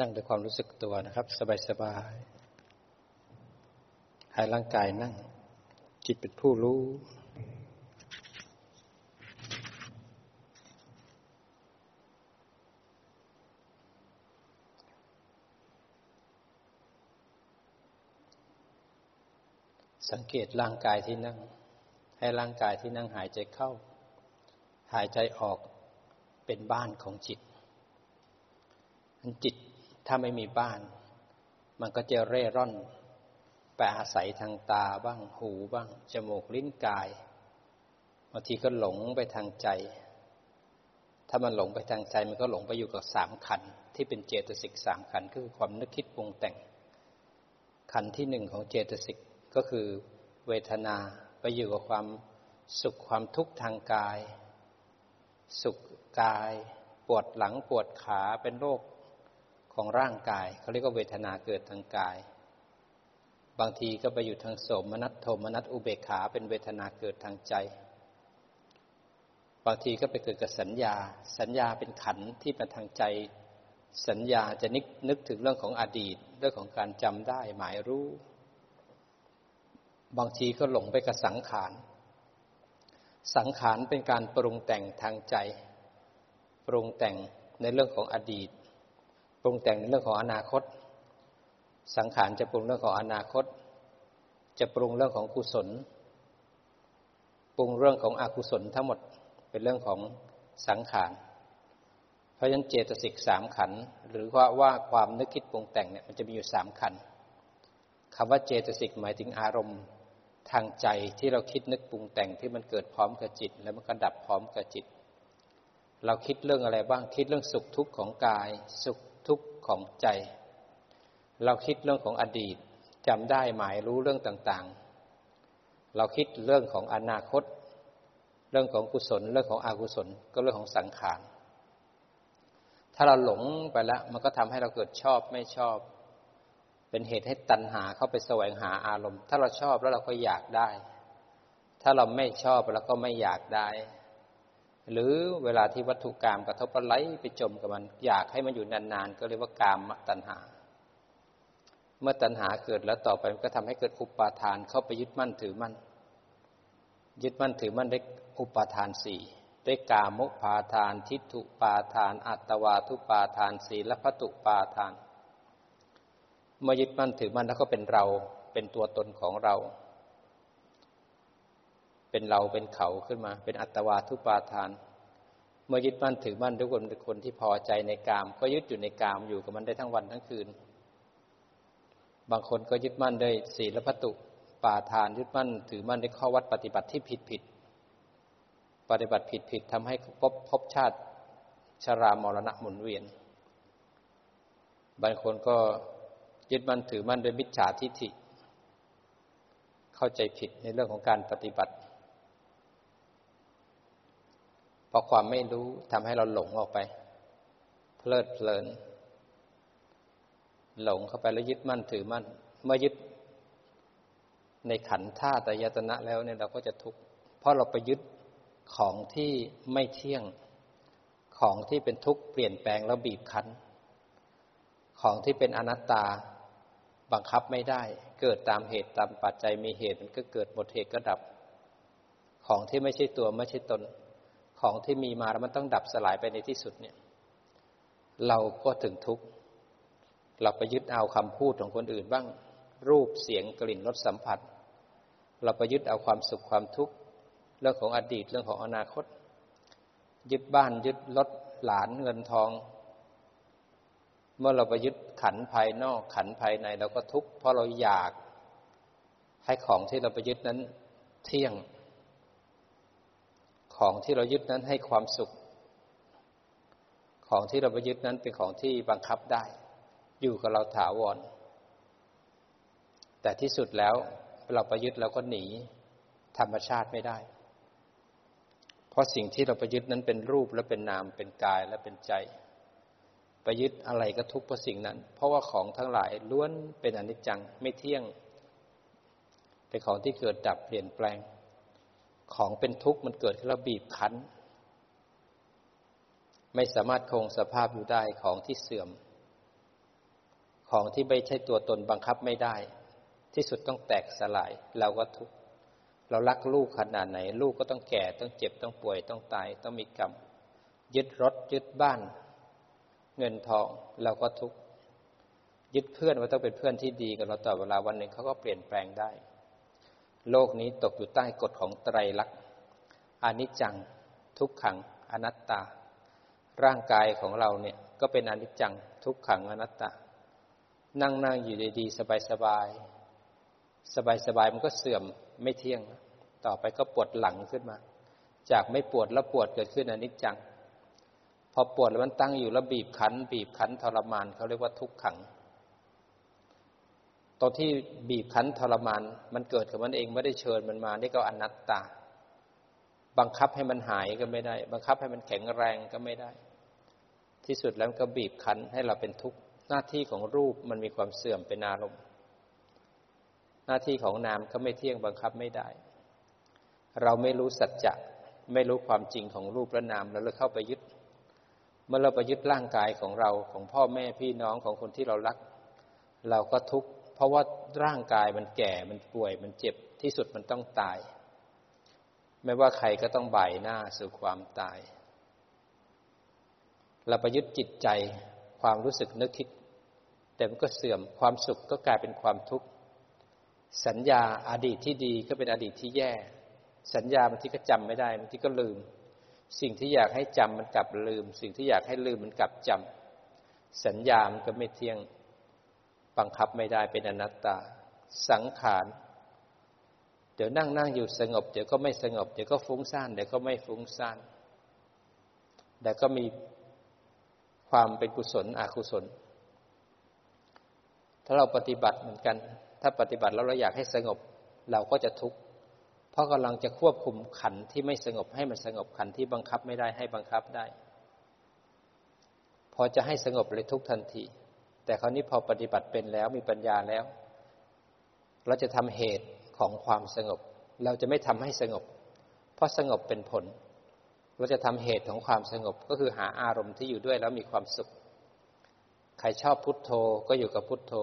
นั่งด้วยความรู้สึกตัวนะครับ สบายๆให้ร่างกายนั่ง จิตเป็นผู้รู้สังเกตร่างกายที่นั่ง ให้ร่างกายที่นั่งหายใจเข้า หายใจออกเป็นบ้านของจิตจิต ถ้าไม่มีบ้าน มันก็จะเร่ร่อนไปอาศัยทางตาบ้างหูบ้าง จมูกลิ้นกายบางทีก็หลงไปทางใจ ถ้ามันหลงไปทางใจ มันก็หลงไปอยู่กับสามขันที่เป็นเจตสิกสามขันก็คือความนึกคิดปรุงแต่ง ขันที่หนึ่งของเจตสิกก็คือเวทนาไปอยู่กับความสุขความทุกข์ทางกาย สุขกาย ปวดหลังปวดขาเป็นโรค ของร่างกายเขาเรียกว่าเวทนาเกิดทางกาย บางทีก็ไปอยู่ทางโสมนัสโทมนัสอุเบกขาเป็นเวทนาเกิดทางใจ บางทีก็ไปเกิดกับสัญญา สัญญาเป็นขันที่มาทางใจ สัญญาจะนึกนึกถึงเรื่องของอดีตเรื่องของการจำได้หมายรู้ บางทีก็หลงไปกับสังขารสังขารเป็นการปรุงแต่งทางใจ ปรุงแต่งในเรื่องของอดีต รุงแต่งในเรื่องของอนาคต สังขารจะปรุงเรื่องของอนาคต จะปรุงเรื่องของกุศล ปรุงเรื่องของอกุศลทั้งหมดเป็นเรื่องของสังขารเพราะฉะนั้นเจตสิกสามขันหรือว่าว่าความนึกคิดปรุงแต่งเนี่ยมันจะมีอยู่สามขันคำว่าเจตสิกหมายถึงอารมณ์ทางใจที่เราคิดนึกปรุงแต่งที่มันเกิดพร้อมกับจิต แล้วมันก็ดับพร้อมกับจิต เราคิดเรื่องอะไรบ้างคิดเรื่องสุขทุกข์ของกาย สุข ทุกข์ของใจ เราคิดเรื่องของอดีตจำได้หมายรู้เรื่องต่างๆ เราคิดเรื่องของอนาคต เรื่องของกุศล เรื่องของอกุศล ก็เรื่องของสังขาร ถ้าเราหลงไปแล้ว มันก็ทำให้เราเกิดชอบไม่ชอบ เป็นเหตุให้ตัณหาเข้าไปแสวงหาอารมณ์ ถ้าเราชอบแล้วเราก็อยากได้ ถ้าเราไม่ชอบเราก็ไม่อยากได้ หรือเวลาที่วัตถุกรรมกระทบไหลไปจมกับมัน อยากให้มันอยู่นานๆ ก็เรียกว่ากามตัณหา เมื่อตัณหาเกิดแล้วต่อไปมันก็ทำให้เกิดอุปาทานเข้าไปยึดมั่นถือมั่นยึดมั่นถือมั่นได้อุปาทานสี่ได้กามุปาทาน ทิฏฐุปาทาน อัตวาทุปาทานสีและพัตุปาทานเมื่อยึดมั่นถือมั่นแล้วก็เป็นเราเป็นตัวตนของเรา เป็นเราเป็นเขาขึ้นมา เป็นอัตวาทุปาทาน เมื่อยึดมั่นถือมั่นทุกคนเป็นคนที่พอใจในกาม ก็ยึดอยู่ในกามอยู่กับมันได้ทั้งวันทั้งคืน บางคนก็ยึดมั่นด้วยศีลพัตุปาทานยึดมั่นถือมั่นในข้อวัดปฏิบัติที่ผิดผิดปฏิบัติผิดผิดทำให้พบพบชาติชรามรณะหมุนเวียน บางคนก็ยึดมั่นถือมั่นด้วยมิจฉาทิฏฐิ เข้าใจผิดในเรื่องของการปฏิบัติ ราะความไม่รู้ทำให้เราหลงออกไป เพลิดเพลิน หลงเข้าไปแล้วยึดมั่นถือมั่น เมื่อยึดในขันท่าตายตนะแล้วเนี่ยเราก็จะทุกข์เพราะเราไปยึดของที่ไม่เที่ยง ของที่เป็นทุกข์เปลี่ยนแปลงแล้วบีบคั้น ของที่เป็นอนัตตาบังคับไม่ได้ เกิดตามเหตุตามปัจจัยมีเหตุมันก็เกิดหมดเหตุก็ดับ ของที่ไม่ใช่ตัวไม่ใช่ตน ของที่มีมาแล้วมันต้องดับสลายไปในที่สุดเนี่ย เราก็ถึงทุกข์ เราไปยึดเอาคำพูดของคนอื่นบ้าง รูปเสียงกลิ่นรสสัมผัส เราไปยึดเอาความสุขความทุกข์เรื่องของอดีตเรื่องของอนาคต ยึดบ้านยึดรถหลานเงินทอง เมื่อเราไปยึดขันภายนอกขันภายในเราก็ทุกข์เพราะเราอยากให้ของที่เราไปยึดนั้นเที่ยง ของที่เรายึดนั้นให้ความสุข ของที่เราไปยึดนั้นเป็นของที่บังคับได้ อยู่กับเราถาวร แต่ที่สุดแล้วเราไปยึดเราก็หนีธรรมชาติไม่ได้ เพราะสิ่งที่เราไปยึดนั้นเป็นรูปและเป็นนามเป็นกายและเป็นใจไปยึดอะไรก็ทุกข์เพราะสิ่งนั้น เพราะว่าของทั้งหลายล้วนเป็นอนิจจังไม่เที่ยง เป็นของที่เกิดดับเปลี่ยนแปลง ของเป็นทุกข์มันเกิดขึ้นแล้วบีบคั้น ไม่สามารถคงสภาพอยู่ได้ของที่เสื่อม ของที่ไม่ใช่ตัวตนบังคับไม่ได้ ที่สุดต้องแตกสลาย เราก็ทุกข์เรารักลูกขนาดไหน ลูกก็ต้องแก่ต้องเจ็บต้องป่วยต้องตาย ต้องมีกรรม ยึดรถยึดบ้าน เงินทองเราก็ทุกข์ยึดเพื่อนว่าต้องเป็นเพื่อนที่ดีกับเราต่อเวลาวันหนึ่งเขาก็เปลี่ยนแปลงได้ โลกนี้ตกอยู่ใต้กฎของไตรลักษณ์อนิจจัง ทุกขัง อนัตตา ร่างกายของเราเนี่ยก็เป็นอนิจจัง ทุกขังอนัตตา นั่งนั่งอยู่ดีๆสบายสบายสบายสบายมันก็เสื่อมไม่เที่ยง ต่อไปก็ปวดหลังขึ้นมา จากไม่ปวดแล้วปวดเกิดขึ้นอนิจจัง พอปวดแล้วมันตั้งอยู่แล้วบีบคั้น บีบคั้นทรมานเขาเรียกว่าทุกขัง ตอนที่บีบคั้นทรมาน มันเกิดกับมันเองไม่ได้เชิญมันมา นี่ก็อนัตตา บังคับให้มันหายก็ไม่ได้ บังคับให้มันแข็งแรงก็ไม่ได้ ที่สุดแล้วก็บีบคั้นให้เราเป็นทุกข์หน้าที่ของรูปมันมีความเสื่อมเป็นอารมณ์หน้าที่ของนามก็ไม่เที่ยงบังคับไม่ได้ เราไม่รู้สัจจะไม่รู้ความจริงของรูปและนามแล้วเราเข้าไปยึด เมื่อเราไปยึดร่างกายของเราของพ่อแม่พี่น้องของคนที่เรารัก เราก็ทุกข์ เพราะว่าร่างกายมันแก่มันป่วยมันเจ็บที่สุดมันต้องตาย ไม่ว่าใครก็ต้องบ่ายหน้าสู่ความตาย เราประยุทธ์จิตใจความรู้สึกนึกคิด แต่มันก็เสื่อมความสุขก็กลายเป็นความทุกข์ สัญญาอาดีตที่ดีก็เป็นอดีตที่แย่ สัญญาบางทีก็จำไม่ได้บางทีก็ลืม สิ่งที่อยากให้จำมันกลับลืม สิ่งที่อยากให้ลืมมันกลับจำสัญญามันก็ไม่เที่ยง บังคับไม่ได้เป็นอนัตตา สังขาร เดี๋ยวนั่งนั่งอยู่สงบ เดี๋ยวก็ไม่สงบ เดี๋ยวก็ฟุ้งซ่าน เดี๋ยวก็ไม่ฟุ้งซ่านแต่ก็มีความเป็นกุศลอกุศล ถ้าเราปฏิบัติเหมือนกัน ถ้าปฏิบัติแล้วเราอยากให้สงบ เราก็จะทุกข์ เพราะกำลังจะควบคุมขันที่ไม่สงบให้มันสงบขันที่บังคับไม่ได้ให้บังคับได้ พอจะให้สงบเลยทุกทันที แต่คราวนี้พอปฏิบัติเป็นแล้วมีปัญญาแล้ว เราจะทำเหตุของความสงบ เราจะไม่ทำให้สงบ เพราะสงบเป็นผล เราจะทำเหตุของความสงบก็คือหาอารมณ์ที่อยู่ด้วยแล้วมีความสุข ใครชอบพุทโธก็อยู่กับพุทโธ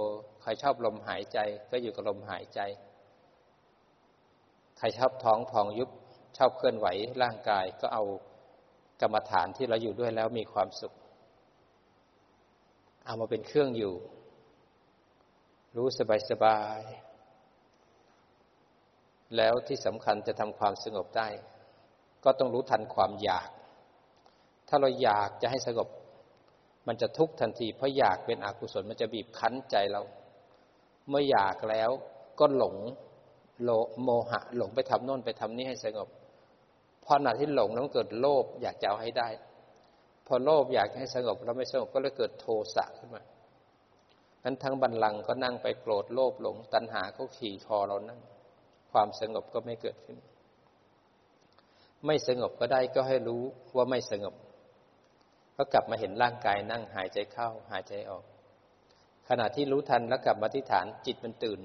ใครชอบลมหายใจก็อยู่กับลมหายใจ ใครชอบท้องพองยุบชอบเคลื่อนไหวร่างกายก็เอากรรมฐานที่เราอยู่ด้วยแล้วมีความสุข เอามาเป็นเครื่องอยู่ รู้สบายสบาย แล้วที่สำคัญจะทำความสงบได้ ก็ต้องรู้ทันความอยาก ถ้าเราอยากจะให้สงบ มันจะทุกข์ทันทีเพราะอยากเป็นอกุศลมันจะบีบคั้นใจเรา เมื่ออยากแล้วก็หลงโลโมหะ หลงไปทำโน่นไปทำนี่ให้สงบพอหนาที่หลงแล้วเกิดโลภอยากจะเอาให้ได้ พอโลภอยากให้สงบแล้วไม่สงบก็เลยเกิดโทสะขึ้นมานั้นทั้งบันลังก็นั่งไปโกรธโลภหลง ตัณหาก็ขี่คอเรานั่ง ความสงบก็ไม่เกิดขึ้น ไม่สงบก็ได้ก็ให้รู้ว่าไม่สงบ ก็กลับมาเห็นร่างกายนั่งหายใจเข้าหายใจออก ขณะที่รู้ทันแล้วกลับมาที่ฐานจิตมันตื่น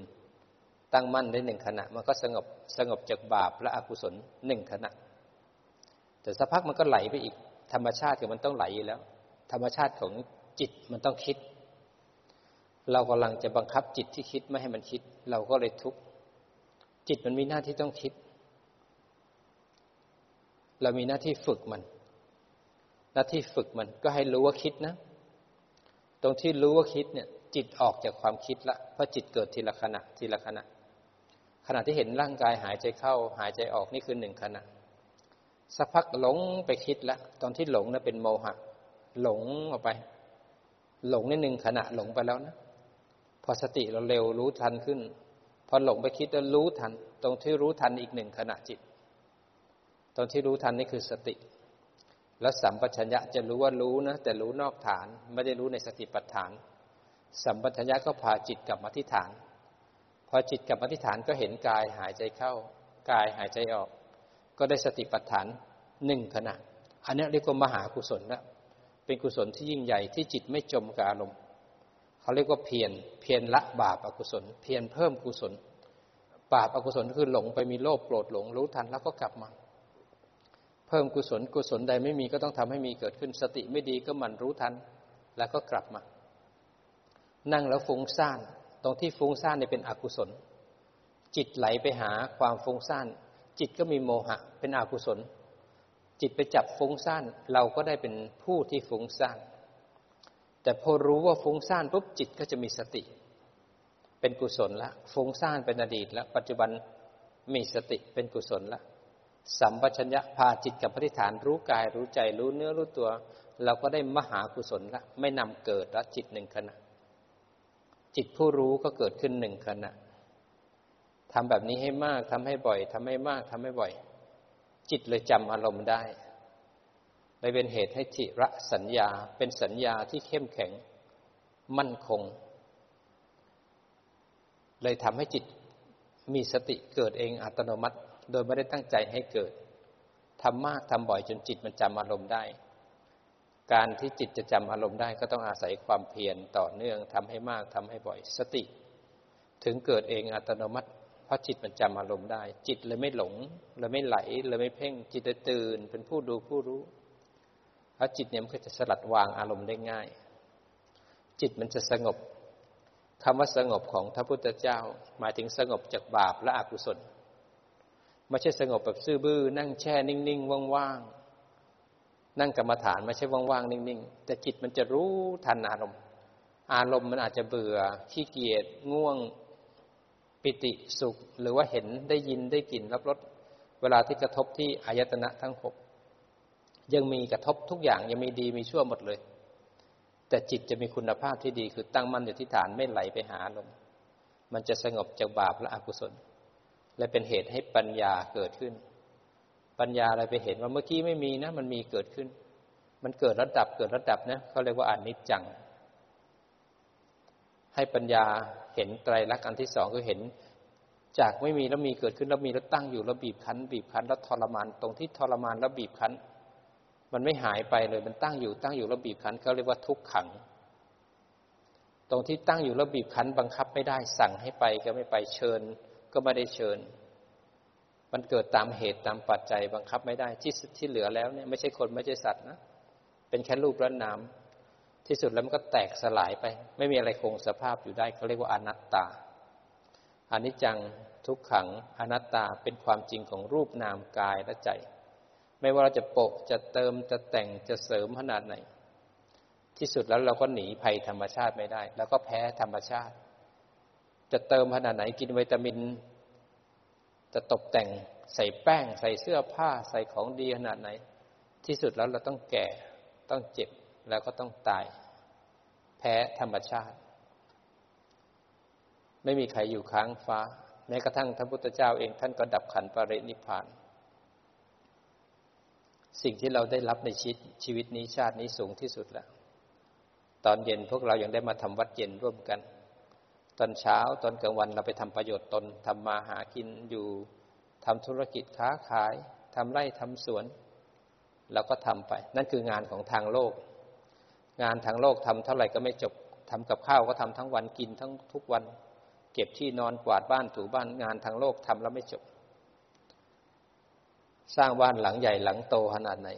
ตั้งมั่นได้หนึ่งขณะ มันก็สงบสงบจากบาปและอกุศลหนึ่งขณะ แต่สักพักมันก็ไหลไปอีก ธรรมชาติของมันต้องไหลอยู่แล้ว ธรรมชาติของจิตมันต้องคิด เรากำลังจะบังคับจิตที่คิดไม่ให้มันคิด เราก็เลยทุกข์จิตมันมีหน้าที่ต้องคิด เรามีหน้าที่ฝึกมัน หน้าที่ฝึกมันก็ให้รู้ว่าคิดนะ ตรงที่รู้ว่าคิดเนี่ย จิตออกจากความคิดละเพราะจิตเกิดทีละขณะทีละขณะขณะที่เห็นร่างกายหายใจเข้า หายใจออกนี่คือหนึ่งขณะ สักพักหลงไปคิดแล้วตอนที่หลงนะเป็นโมหะ หลงออกไป หลงนิดหนึ่งขณะหลงไปแล้วนะ พอสติเราเร็วรู้ทันขึ้น พอหลงไปคิดแล้วรู้ทัน ตรงที่รู้ทันอีกหนึ่งขณะจิต ตอนที่รู้ทันนี่คือสติ แล้วสัมปชัญญะจะรู้ว่ารู้นะ แต่รู้นอกฐาน ไม่ได้รู้ในสติปัฏฐาน สัมปชัญญะก็พาจิตกลับมาที่ฐาน พอจิตกลับมาที่ฐานก็เห็นกายหายใจเข้า กายหายใจออก ก็ได้สติปัฏฐานหนึ่งขณะ อันนี้เรียกว่ามหากุศลนะเป็นกุศลที่ยิ่งใหญ่ที่จิตไม่จมกับอารมณ์เขาเรียกว่าเพียรเพียรละบาปอกุศล เพียรเพิ่มกุศล บาปอกุศลคือหลงไปมีโลภโกรธหลงรู้ทันแล้วก็กลับมา เพิ่มกุศลกุศลใดไม่มีก็ต้องทำให้มีเกิดขึ้นสติไม่ดีก็มันรู้ทันแล้วก็กลับมา นั่งแล้วฟุ้งซ่านตรงที่ฟุ้งซ่านเนี่ยเป็นอกุศล จิตไหลไปหาความฟุ้งซ่าน จิตก็มีโมหะ เป็นอกุศล จิตไปจับฟุ้งซ่านเราก็ได้เป็นผู้ที่ฟุ้งซ่านแต่พอรู้ว่าฟุ้งซ่านปุ๊บจิตก็จะมีสติ เป็นกุศลละฟุ้งซ่านเป็นอดีตล้วปัจจุบันมีสติเป็นกุศลละสัมปชัญญะพาจิตกับปฏิฐานรู้กายรู้ใจรู้เนื้อรู้ตัว เราก็ได้มหากุศลละไม่นำเกิดละจิตหนึ่งขณะ จิตผู้รู้ก็เกิดขึ้นหนึ่งขณะ ทำแบบนี้ให้มากทำให้บ่อยทำให้มากทำให้บ่อย จิตเลยจำอารมณ์ได้เลยเป็นเหตุให้จิระสัญญาเป็นสัญญาที่เข้มแข็งมั่นคง เลยทำให้จิตมีสติเกิดเองอัตโนมัติ โดยไม่ได้ตั้งใจให้เกิดทำมากทำบ่อยจนจิตมันจำอารมณ์ได้ การที่จิตจะจำอารมณ์ได้ก็ต้องอาศัยความเพียรต่อเนื่องทำให้มากทำให้บ่อยสติ ถึงเกิดเองอัตโนมัติ เพราะจิตมันจำอารมณ์ได้ จิตเลยไม่หลงเลยไม่ไหลเลยไม่เพ่ง จิตเลยตื่น เป็นผู้ดูผู้รู้เพราะจิตเนี่ยมันก็จะสลัดวางอารมณ์ได้ง่าย จิตมันจะสงบคำว่าสงบของพระพุทธเจ้า หมายถึงสงบจากบาปและอกุศลไม่ใช่สงบแบบซื่อบื้อ นั่งแช่นิ่งๆว่างๆนั่งกรรมฐานไม่ใช่ว่างๆนิ่งๆแต่จิตมันจะรู้ทันอารมณ์ อารมณ์มันอาจจะเบื่อขี้เกียจง่วง ปิติสุขหรือว่าเห็นได้ยินได้กลิ่นรับรสเวลาที่กระทบที่อายตนะทั้งหกยังมีกระทบทุกอย่างยังมีดีมีชั่วหมดเลย แต่จิตจะมีคุณภาพที่ดีคือตั้งมั่นอยู่ที่ฐานไม่ไหลไปหาอารมมันจะสงบจากบาปและอกุศล และเป็นเหตุให้ปัญญาเกิดขึ้น ปัญญาอะไรไปเห็นว่าเมื่อกี้ไม่มีนะ มันมีเกิดขึ้น มันเกิดระดับเกิดระดับนะเขาเรียกว่าอนิจจัง ให้ปัญญาเห็นไตรลักษณ์อันที่สองคือเห็น จากไม่มีแล้วมีเกิดขึ้นแล้วมีแล้วตั้งอยู่แล้วบีบคั้น บีบคั้นแล้วทรมานตรงที่ทรมานแล้วบีบคั้น มันไม่หายไปเลยมันตั้งอยู่ตั้งอยู่แล้วบีบคั้นเขาเรียกว่าทุกขัง ตรงที่ตั้งอยู่แล้วบีบคั้นบังคับไม่ได้สั่งให้ไปก็ไม่ไปเชิญ ก็ไม่ได้เชิญ มันเกิดตามเหตุตามปัจจัยบังคับไม่ได้ที่ที่เหลือแล้วเนี่ยไม่ใช่คนไม่ใช่สัตว์นะเป็นแค่รูปและนาม ที่สุดแล้วมันก็แตกสลายไป ไม่มีอะไรคงสภาพอยู่ได้เขาเรียกว่าอนัตตาอนิจจังทุกขังอนัตตาเป็นความจริงของรูปนามกายและใจ ไม่ว่าเราจะโปะจะเติมจะแต่งจะเสริมขนาดไหน ที่สุดแล้วเราก็หนีภัยธรรมชาติไม่ได้ แล้วก็แพ้ธรรมชาติ จะเติมขนาดไหนกินวิตามิน จะตกแต่งใส่แป้ง ใส่เสื้อผ้าใส่ของดีขนาดไหน ที่สุดแล้วเราต้องแก่ต้องเจ็บ แล้วก็ต้องตาย แพ้ธรรมชาติ ไม่มีใครอยู่ค้างฟ้า แม้กระทั่งพระพุทธเจ้าเองท่านก็ดับขันปรินิพาน สิ่งที่เราได้รับในชีวิตชีวิตนี้ชาตินี้สูงที่สุดแล้ว ตอนเย็นพวกเรายังได้มาทำวัดเย็นร่วมกัน ตอนเช้าตอนกลางวันเราไปทำประโยชน์ตนทำมาหากินอยู่ทำธุรกิจค้าขายทำไร่ทำสวนเราก็ทำไป นั่นคืองานของทางโลก งานทางโลกทำเท่าไหร่ก็ไม่จบทำกับข้าวก็ทำทั้งวันกินทั้งทุกวัน เก็บที่นอนกวาดบ้านถูบ้านงานทางโลกทำแล้วไม่จบ สร้างบ้านหลังใหญ่หลังโตขนาดไหน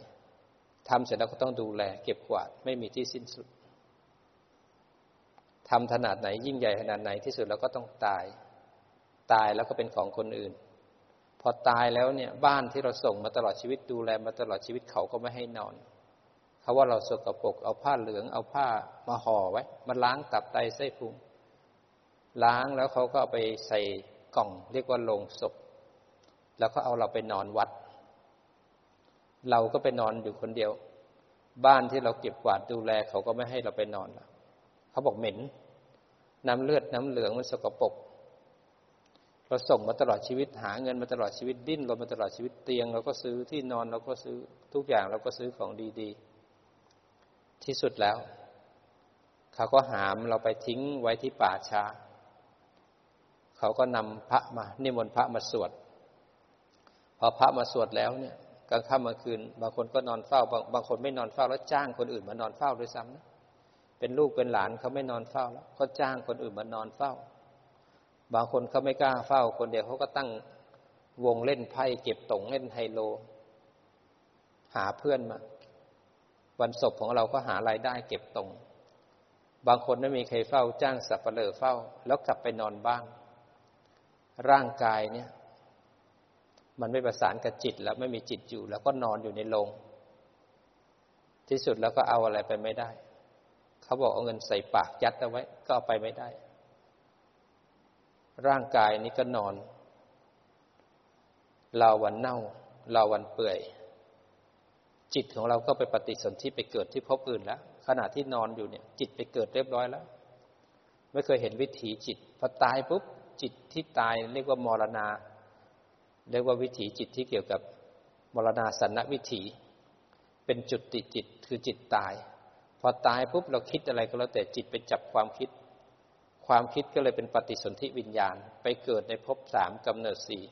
ทำเสร็จแล้วก็ต้องดูแล เก็บกวาดไม่มีที่สิ้นสุดทำขนาดไหน ยิ่งใหญ่ขนาดไหนที่สุดเราก็ต้องตาย ตายแล้วก็เป็นของคนอื่น พอตายแล้วเนี่ย บ้านที่เราส่งมาตลอดชีวิตดูแลมาตลอดชีวิตเขาก็ไม่ให้นอน เขาว่าเราสกปรกเอาผ้าเหลืองเอาผ้ามาห่อไว้มาล้างตับไตไส้พุงล้างแล้วเขาก็เอาไปใส่กล่อง เรียกว่าโลงศพ แล้วก็เอาเราไปนอนวัด เราก็ไปนอนอยู่คนเดียว บ้านที่เราเก็บกวาดดูแลเขาก็ไม่ให้เราไปนอนล้วเขาบอกเหม็น น้ำเลือดน้ำเหลืองมันสกปรกเราส่งมาตลอดชีวิตหาเงินมาตลอดชีวิตดิ้นรนมาตลอดชีวิตเตียง เราก็ซื้อที่นอนเราก็ซื้อทุกอย่างเราก็ซื้อของดีๆ ที่สุดแล้ว เขาก็หามเราไปทิ้งไว้ที่ป่าช้า เขาก็นำพระมา นิมนต์พระมาสวด พอพระมาสวดแล้วเนี่ยกลางค่ำกลางคืน บางคนก็นอนเฝ้า บางบางคนไม่นอนเฝ้าแล้วจ้างคนอื่นมานอนเฝ้าด้วยซ้ำนะเป็นลูกเป็นหลานเขาไม่นอนเฝ้าแล้วเขาจ้างคนอื่นมานอนเฝ้า บางคนเขาไม่กล้าเฝ้า คนเดียวเขาก็ตั้งวงเล่นไพ่เก็บตงเล่นไฮโล หาเพื่อนมา วันศพของเราก็หารายได้เก็บตรง บางคนไม่มีใครเฝ้าจ้างสับเปลือเฝ้า แล้วกลับไปนอนบ้าน ร่างกายเนี่ย มันไม่ประสานกับจิตแล้วไม่มีจิตอยู่ แล้วก็นอนอยู่ในโรงที่สุดแล้วก็เอาอะไรไปไม่ได้ เขาบอกเอาเงินใส่ปากยัดเอาไว้ ก็เอาไปไม่ได้ ร่างกายนี้ก็นอน เราวันเน่า เราวันเปื่อย จิตของเราก็ไปปฏิสนธิไปเกิดที่ภพอื่นแล้ว ขณะที่นอนอยู่เนี่ย จิตไปเกิดเรียบร้อยแล้ว ไม่เคยเห็นวิถีจิตพอตายปุ๊บจิตที่ตายเรียกว่ามรณา เรียกว่าวิถีจิตที่เกี่ยวกับมรณาสันนวิถี เป็นจุดติจิตคือจิตตาย พอตายปุ๊บเราคิดอะไรก็แล้วแต่จิตไปจับความคิด ความคิดก็เลยเป็นปฏิสนธิวิญญาณ ไปเกิดในภพสามกำเนิดสี่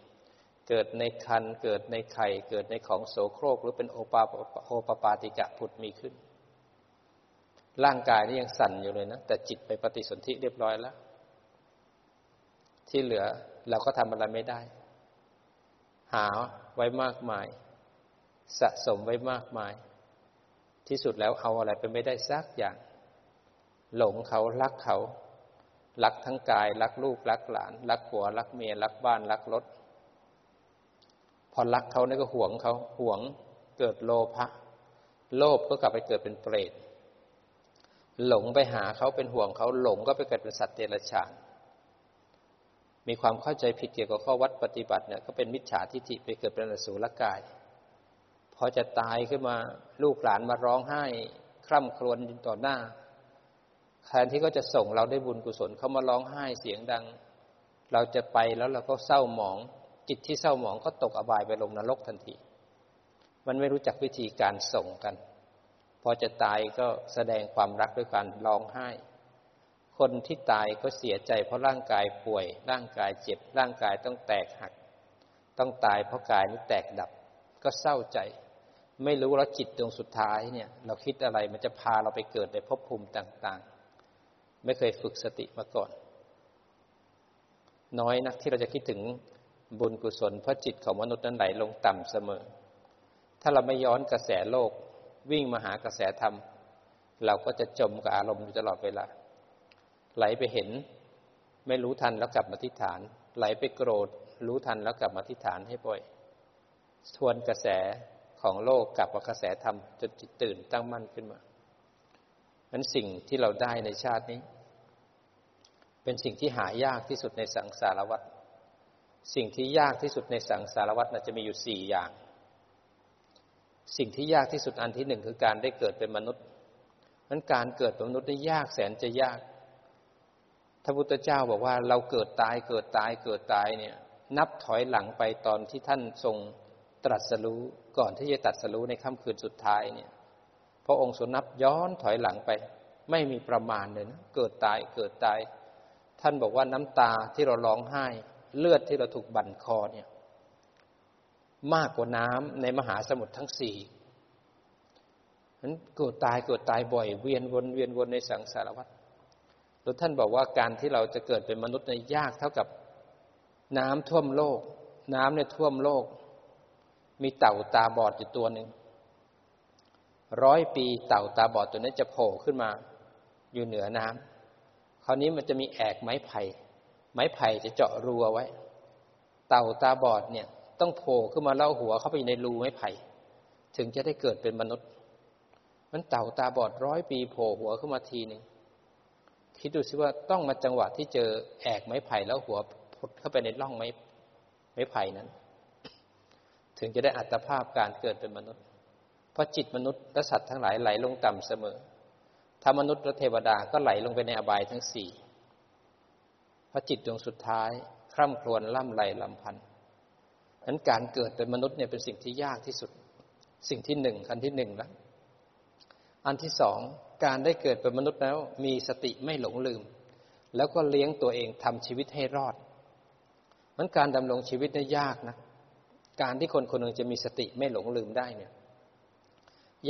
เกิดในคันเกิดในไข่เกิดในของโสโครก หรือเป็นโอปาโอปปาติกะผุดมีขึ้น ร่างกายนี่ยังสั่นอยู่เลยนะ แต่จิตไปปฏิสนธิเรียบร้อยแล้ว ที่เหลือเราก็ทำอะไรไม่ได้ หาไว้มากมาย สะสมไว้มากมาย ที่สุดแล้วเอาอะไรไปไม่ได้สักอย่าง หลงเขารักเขารักทั้งกาย รักลูกรักหลาน รักผัวรักเมียรักบ้านรักรถ อรักเขาเนี่ยก็หวงเขาหวงเกิดโลภะโลภก็กลับไปเกิดเป็นเปรตหลงไปหาเขาเป็นห่วงเขาหลงก็ไปเกิดเป็นสัตว์เดรัจฉานมีความเข้าใจผิดเกี่ยวกับข้อวัดปฏิบัติเนี่ยก็เป็นมิจฉาทิฏฐิไปเกิดเป็นอสุรกายพอจะตายขึ้นมาลูกหลานมาร้องไห้คร่ำครวญต่อหน้าแทนที่เขาจะส่งเราได้บุญกุศลเขามาร้องไห้เสียงดัง เราจะไปแล้วเราก็เศร้าหมอง จิตที่เศร้าหมองก็ตกอบายไปลงนรกทันที มันไม่รู้จักวิธีการส่งกัน พอจะตายก็แสดงความรักด้วยการร้องไห้ คนที่ตายก็เสียใจ เพราะร่างกายป่วย ร่างกายเจ็บ ร่างกายต้องแตกหัก ต้องตายเพราะกายนี้แตกดับ ก็เศร้าใจ ไม่รู้แล้วจิตดวงสุดท้ายเนี่ย เราคิดอะไรมันจะพาเราไปเกิดในภพภูมิต่างๆ ไม่เคยฝึกสติมาก่อนน้อยนักที่เราจะคิดถึง บุญกุศลเพราะจิตของมนุษย์นั้นไหลลงต่ำเสมอ ถ้าเราไม่ย้อนกระแสโลก วิ่งมาหากระแสธรรม เราก็จะจมกับอารมณ์อยู่ตลอดเวลา ไหลไปเห็น ไม่รู้ทันแล้วกลับมาที่ฐาน ไหลไปโกรธ รู้ทันแล้วกลับมาที่ฐานให้บ่อยทวนกระแสของโลกกลับมากระแสธรรมจนจิตตื่นตั้งมั่นขึ้นมานั้นสิ่งที่เราได้ในชาตินี้ เป็นสิ่งที่หายากที่สุดในสังสารวัฏ สิ่งที่ยากที่สุดในสังสารวัฏน่าจะมีอยู่สี่อย่าง สิ่งที่ยากที่สุดอันที่หนึ่งคือการได้เกิดเป็นมนุษย์นั้นการเกิดเป็นมนุษย์ได้ยากแสนจะยากพระพุทธเจ้าบอกว่าเราเกิดตายเกิดตายเกิดตายเนี่ย นับถอยหลังไปตอนที่ท่านทรงตรัสรู้ก่อนที่จะตรัสรู้ในค่ำคืนสุดท้ายเนี่ย พระองค์ทรงนับย้อนถอยหลังไป ไม่มีประมาณเลยนะเกิดตายเกิดตาย ท่านบอกว่าน้ำตาที่เราร้องไห้ เลือดที่เราถูกบั่นคอเนี่ย มากกว่าน้ำในมหาสมุทรทั้งสี่นั้นเกิดตายเกิดตายบ่อย เวียนวนเวียนวนในสังสารวัฏแล้วท่านบอกว่าการที่เราจะเกิดเป็นมนุษย์ในยากเท่ากับน้ำท่วมโลก น้ำเนี่ยท่วมโลก มีเต่าตาบอดอยู่ตัวหนึ่งร้อยปีเต่าตาบอดตัวนี้จะโผล่ขึ้นมา อยู่เหนือน้ำคราวนี้มันจะมีแอกไม้ไผ่ ไม้ไผ่จะเจาะรูเอาไว้ เต่าตาบอดเนี่ย ต้องโผล่ขึ้นมาเล่าหัวเข้าไปในรูไม้ไผ่ ถึงจะได้เกิดเป็นมนุษย์ มันเต่าตาบอดร้อยปีโผล่หัวขึ้นมาทีหนึ่งคิดดูสิว่าต้องมาจังหวะที่เจอแอกไม้ไผ่แล้วหัวพุดเข้าไปในร่องไม้ไม้ไผ่นั้น ถึงจะได้อัตภาพการเกิดเป็นมนุษย์ เพราะจิตมนุษย์และสัตว์ทั้งหลายไหลลงต่ำเสมอถ้ามนุษย์และเทวดาก็ไหลลงไปในอบายทั้งสี่ พระจิตดวงสุดท้ายคร่ำครวญล่ำไรลำพันธ์นั้นการเกิดเป็นมนุษย์เนี่ยเป็นสิ่งที่ยากที่สุด สิ่งที่หนึ่งอันที่หนึ่งแล้วอันที่สองการได้เกิดเป็นมนุษย์แล้ว มีสติไม่หลงลืม แล้วก็เลี้ยงตัวเองทำชีวิตให้รอดมันการดำรงชีวิตเนี่ยยากนะ การที่คนคนหนึ่งจะมีสติไม่หลงลืมได้เนี่ย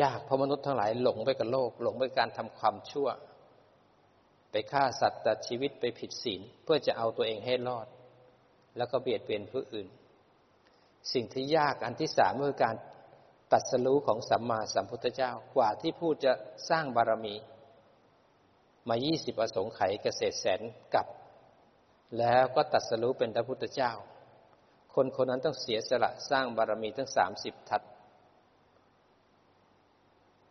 ยากเพราะมนุษย์ทั้งหลายหลงไปกับโลก หลงไปการทำความชั่ว ไปฆ่าสัตว์ตัดชีวิตไปผิดศีลเพื่อจะเอาตัวเองให้รอด แล้วก็เบียดเบียนผู้อื่น สิ่งที่ยากอันที่สามคือการตัดสรู้ของสัมมาสัมพุทธเจ้ากว่าที่ผู้จะสร้างบารมี มายี่สิบอสงไขยเกษตรแสนกับ แล้วก็ตัดสรู้เป็นพระพุทธเจ้า คนคนนั้นต้องเสียสละสร้างบารมีทั้งสามสิบทัศ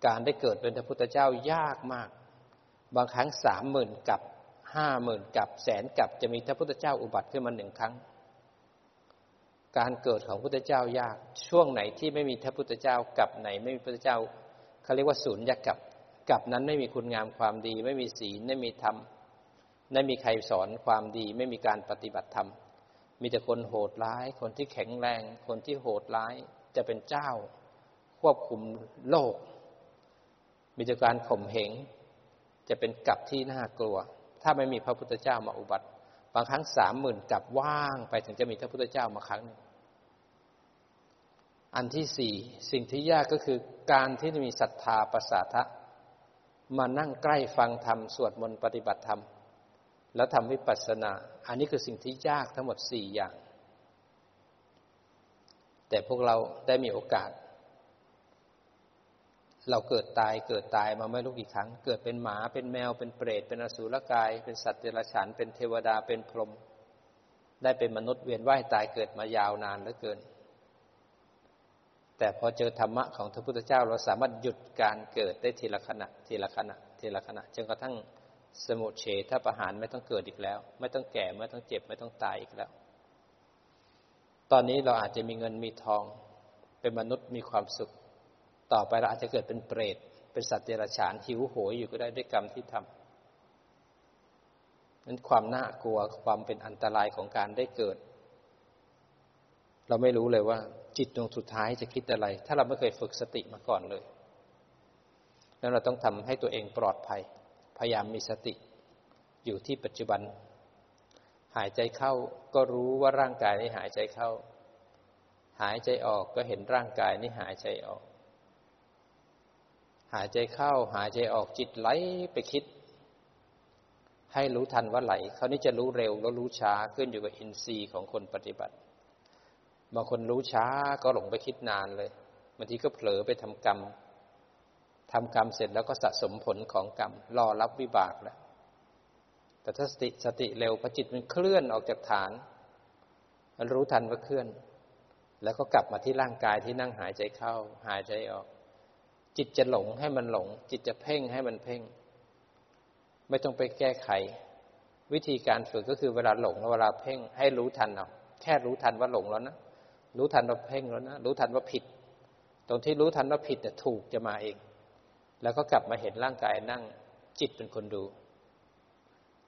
การได้เกิดเป็นพระพุทธเจ้ายากมาก บางครั้งสามหมื่นกับห้าหมื่นกับแสนกับจะมีพระพุทธเจ้าอุบัติขึ้นมาหนึ่งครั้ง การเกิดของพุทธเจ้ายาก ช่วงไหนที่ไม่มีพระพุทธเจ้ากับไหน ไม่มีพระพุทธเจ้าเขาเรียกว่าศูนย์ยกับกับนั้นไม่มีคุณงามความดี ไม่มีศีลไม่มีธรรมไม่มีใครสอนความดี ไม่มีการปฏิบัติธรรม มีแต่คนโหดร้าย คนที่แข็งแรง คนที่โหดร้ายจะเป็นเจ้า ควบคุมโลก มีแต่การข่มเหง จะเป็นกับที่น่ากลัว ถ้าไม่มีพระพุทธเจ้ามาอุบัติ บางครั้งสามหมื่นกับว่างไปถึงจะมีพระพุทธเจ้ามาครั้งอันที่สี่สิ่งที่ยากก็คือการที่มีศรัทธาประสาทะมานั่งใกล้ฟังธรรมสวดมนต์ปฏิบัติธรรม แล้วทำวิปัสสนา อันนี้คือสิ่งที่ยากทั้งหมดสี่อย่าง แต่พวกเราได้มีโอกาส เราเกิดตายเกิดตายมาไม่รู้กี่ครั้ง เกิดเป็นหมาเป็นแมวเป็นเปรต เป็นอสุรกาย เป็นสัตว์เดรัจฉานเป็นเทวดาเป็นพรหมได้เป็นมนุษย์เวียนว่ายตายเกิดมายาวนานเหลือเกิน แต่พอเจอธรรมะของพระพุทธเจ้าเราสามารถหยุดการเกิดได้ทีละขณะ ทีละขณะ ทีละขณะจนกระทั่งสมุเฉทประหารไม่ต้องเกิดอีกแล้ว ไม่ต้องแก่ไม่ต้องเจ็บไม่ต้องตายอีกแล้ว ตอนนี้เราอาจจะมีเงินมีทอง เป็นมนุษย์มีความสุข ต่อไปเราอาจจะเกิดเป็นเปรต เป็นสัตว์เดรัจฉานหิวโหยอยู่ก็ได้ด้วยกรรมที่ทำนั้นความน่ากลัวความเป็นอันตรายของการได้เกิด เราไม่รู้เลยว่า จิตดวงสุดท้ายจะคิดอะไร ถ้าเราไม่เคยฝึกสติมาก่อนเลยแล้วเราต้องทำให้ตัวเองปลอดภัย พยายามมีสติอยู่ที่ปัจจุบัน หายใจเข้าก็รู้ว่าร่างกายนี้หายใจเข้า หายใจออกก็เห็นร่างกายนี้หายใจออก หายใจเข้าหายใจออกจิตไหลไปคิด ให้รู้ทันว่าไหลเขานี้จะรู้เร็วแล้วรู้ช้าขึ้นอยู่กับอินทรีย์ของคนปฏิบัติบางคนรู้ช้าก็หลงไปคิดนานเลยบางทีก็เผลอไปทำกรรมทำกรรมเสร็จแล้วก็สะสมผลของกรรมรอรับวิบากแล้วแต่ถ้าสติสติเร็วพอจิตมันเคลื่อนออกจากฐานมันรู้ทันว่าเคลื่อน แล้วก็กลับมาที่ร่างกายที่นั่งหายใจเข้า หายใจออก จิตจะหลงให้มันหลง จิตจะเพ่งให้มันเพ่ง ไม่ต้องไปแก้ไข วิธีการฝึกก็คือเวลาหลงเวลาเพ่งให้รู้ทันเอาแค่รู้ทันว่าหลงแล้วนะรู้ทันว่าเพ่งแล้วนะรู้ทันว่าผิด ตรงที่รู้ทันว่าผิดแต่ถูกจะมาเอง แล้วก็กลับมาเห็นร่างกายนั่งจิตเป็นคนดู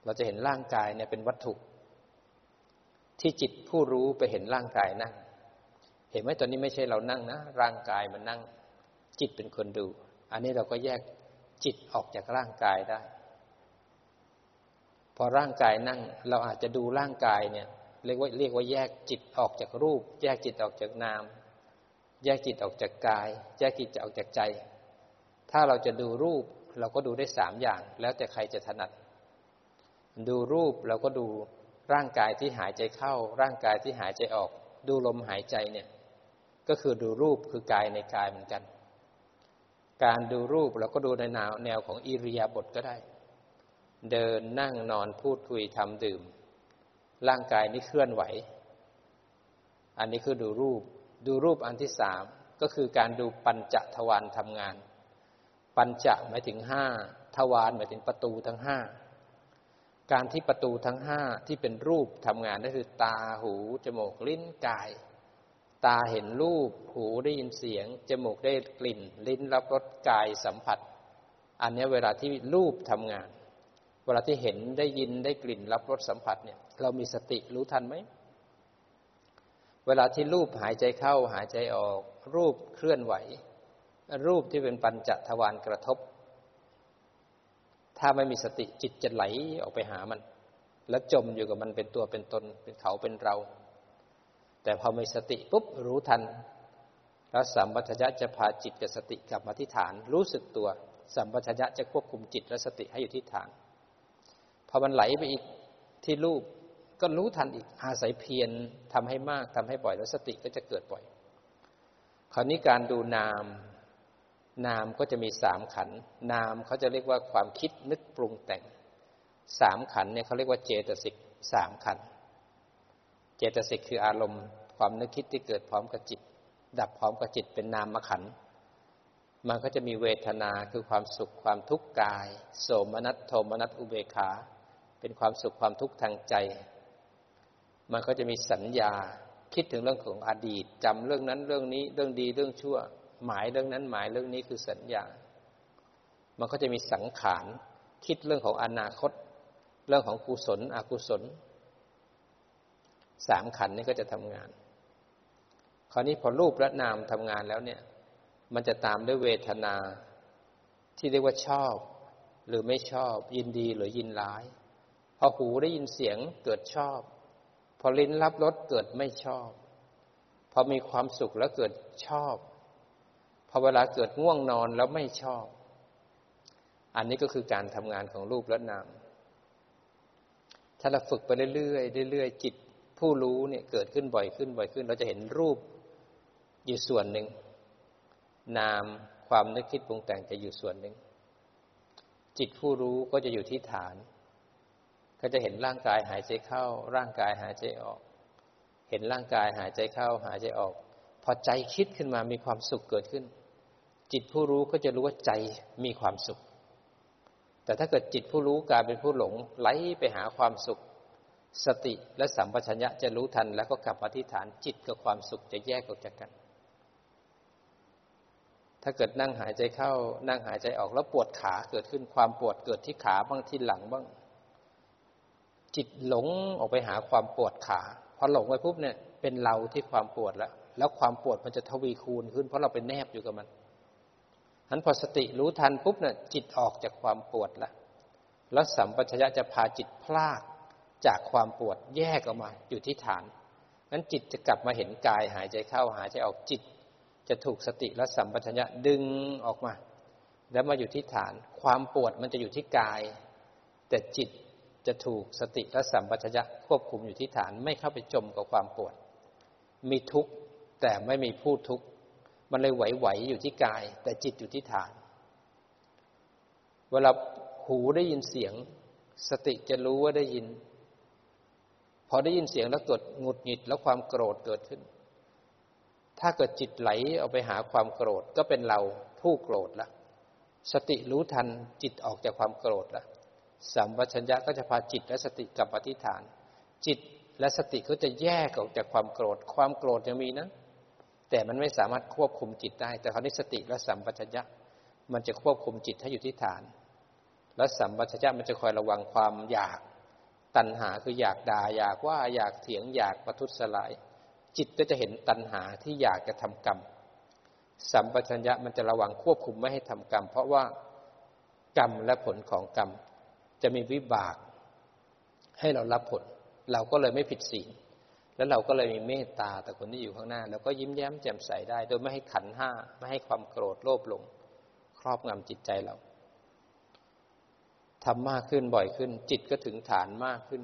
เราจะเห็นร่างกายเนี่ยเป็นวัตถุ ที่จิตผู้รู้ไปเห็นร่างกายนั่ง เห็นไหมตอนนี้ไม่ใช่เรานั่งนะร่างกายมันนั่ง จิตเป็นคนดู อันนี้เราก็แยกจิตออกจากร่างกายได้ พอร่างกายนั่ง เราอาจจะดูร่างกายเนี่ยเรียกว่าเรียกว่าแยกจิตออกจากรูป แยกจิตออกจากนาม แยกจิตออกจากกาย แยกจิตออกจากใจ ถ้าเราจะดูรูป เราก็ดูได้สามอย่าง แล้วแต่ใครจะถนัด ดูรูปเราก็ดูร่างกายที่หายใจเข้า ร่างกายที่หายใจออก ดูลมหายใจเนี่ย ก็คือดูรูปคือกายในกายเหมือนกัน การดูรูปเราก็ดูในแนวแนวของอิริยาบถก็ได้ เดินนั่งนอนพูดคุยทำดื่ม ร่างกายนี้เคลื่อนไหว อันนี้คือดูรูป ดูรูปอันที่สามก็คือการดูปัญจทวารทำงาน ปัญจหมายถึงห้าทวารหมายถึงประตูทั้งห้าการที่ประตูทั้งห้าที่เป็นรูปทำงานก็คือตาหู จมูกลิ้นกาย ตาเห็นรูป หูได้ยินเสียง จมูกได้กลิ่น ลิ้นรับรสกายสัมผัส อันนี้เวลาที่รูปทำงาน เวลาที่เห็นได้ยินได้กลิ่นรับรสสัมผัสเนี่ย เรามีสติรู้ทันไหม เวลาที่รูปหายใจเข้าหายใจออก รูปเคลื่อนไหว รูปที่เป็นปัญจทวารกระทบ ถ้าไม่มีสติจิตจะไหลออกไปหามัน แล้วจมอยู่กับมันเป็นตัวเป็นตนเป็นเขาเป็นเรา แต่พอมีสติปุ๊บรู้ทัน แล้วสัมปชัญญะจะพาจิตกับสติกลับมาที่ฐาน รู้สึกตัว สัมปชัญญะจะควบคุมจิตและสติให้อยู่ที่ฐาน พอมันไหลไปอีกที่รูปก็รู้ทันอีกอาศัยเพียรทำให้มากทำให้บ่อยแล้วสติก็จะเกิดบ่อย คราวนี้การดูนาม นามก็จะมีสามขัน นามเขาจะเรียกว่าความคิดนึกปรุงแต่งสามขันเนี่ยเขาเรียกว่าเจตสิกสามขัน เจตสิกคืออารมณ์ ความนึกคิดที่เกิดพร้อมกับจิต ดับพร้อมกับจิตเป็นนามขัน มันก็จะมีเวทนาคือความสุขความทุกข์กาย โสมนัสโทมนัสอุเบขา เป็นความสุขความทุกข์ทางใจ มันก็จะมีสัญญาคิดถึงเรื่องของอดีตจำเรื่องนั้นเรื่องนี้เรื่องดีเรื่องชั่ว หมายเรื่องนั้นหมายเรื่องนี้คือสัญญา มันก็จะมีสังขารคิดเรื่องของอนาคต เรื่องของกุศล อกุศล สามขันนี้ก็จะทำงาน คราวนี้พอรูปและนามทำงานแล้วเนี่ย มันจะตามด้วยเวทนาที่เรียกว่าชอบ หรือไม่ชอบ ยินดีหรือยินร้าย พอหูได้ยินเสียงเกิดชอบ พอลิ้นรับรสเกิดไม่ชอบ พอมีความสุขแล้วเกิดชอบ พอเวลาเกิดง่วงนอนแล้วไม่ชอบ อันนี้ก็คือการทำงานของรูปและนามถ้าเราฝึกไปเรื่อยๆเรื่อยๆจิต ผู้รู้เนี่ยเกิดขึ้นบ่อยขึ้นบ่อยขึ้น เราจะเห็นรูปอยู่ส่วนหนึ่ง นามความนึกคิดปรุงแต่งจะอยู่ส่วนหนึ่ง จิตผู้รู้ก็จะอยู่ที่ฐาน ก็จะเห็นร่างกายหายใจเข้า ร่างกายหายใจออก เห็นร่างกายหายใจเข้า หายใจออก พอใจคิดขึ้นมามีความสุขเกิดขึ้น จิตผู้รู้ก็จะรู้ว่าใจมีความสุข แต่ถ้าเกิดจิตผู้รู้กลายเป็นผู้หลงไหลไปหาความสุข สติและสัมปชัญญะจะรู้ทัน แล้วก็กลับมาที่ฐานจิตกับความสุขจะแยกออกจากกัน ถ้าเกิดนั่งหายใจเข้า นั่งหายใจออกแล้วปวดขาเกิดขึ้นความปวดเกิดที่ขาบ้างที่หลังบ้าง จิตหลงออกไปหาความปวดขาพอหลงไปปุ๊บเนี่ยเป็นเราที่ความปวดแล้ว แล้วความปวดมันจะทวีคูณขึ้น เพราะเราเป็นแนบอยู่กับมันนั้นพอสติรู้ทันปุ๊บเนี่ยจิตออกจากความปวดแล้วแล้วสัมปชัญญะจะพาจิตพลาก จากความปวดแยกออกมาอยู่ที่ฐานนั้นจิตจะกลับมาเห็นกายหายใจเข้าหายใจออกจิต จะถูกสติและสัมปชัญญะดึงออกมา แล้วมาอยู่ที่ฐาน ความปวดมันจะอยู่ที่กาย แต่จิตจะถูกสติและสัมปชัญญะควบคุมอยู่ที่ฐานไม่เข้าไปจมกับความปวด มีทุกข์แต่ไม่มีผู้ทุกข์มันเลยไหวๆอยู่ที่กาย แต่จิตอยู่ที่ฐาน เวลาหูได้ยินเสียง สติจะรู้ว่าได้ยิน พอได้ยินเสียงแล้วเกิดหงุดหงิดแล้วความโกรธเกิดขึ้น ถ้าเกิดจิตไหลเอาไปหาความโกรธก็เป็นเราผู้โกรธละ สติรู้ทันจิตออกจากความโกรธละสัมปชัญญะก็จะพาจิตและสติกลับมาที่ฐาน จิตและสติก็จะแยกออกจากความโกรธ ความโกรธยังมีนะ แต่มันไม่สามารถควบคุมจิตได้ แต่คราวนี้สติและสัมปชัญญะ มันจะควบคุมจิตให้อยู่ที่ฐาน และสัมปชัญญะมันจะคอยระวังความอยาก ตัณหาคืออยากด่าอยากว่าอยากเถียงอยากประทุษร้าย จิตก็จะเห็นตัณหาที่อยากจะทำกรรม สัมปชัญญะมันจะระวังควบคุมไม่ให้ทำกรรม เพราะว่ากรรมและผลของกรรม จะมีวิบาก ให้เรารับผล เราก็เลยไม่ผิดศีลแล้วเราก็เลยมีเมตตาแต่คนที่อยู่ข้างหน้าแล้วก็ยิ้มแย้มแจ่มใสได้ โดยไม่ให้ขันห้าไม่ให้ความโกรธโลภหลง ครอบงำจิตใจเรา ทำมากขึ้นบ่อยขึ้น จิตก็ถึงฐานมากขึ้น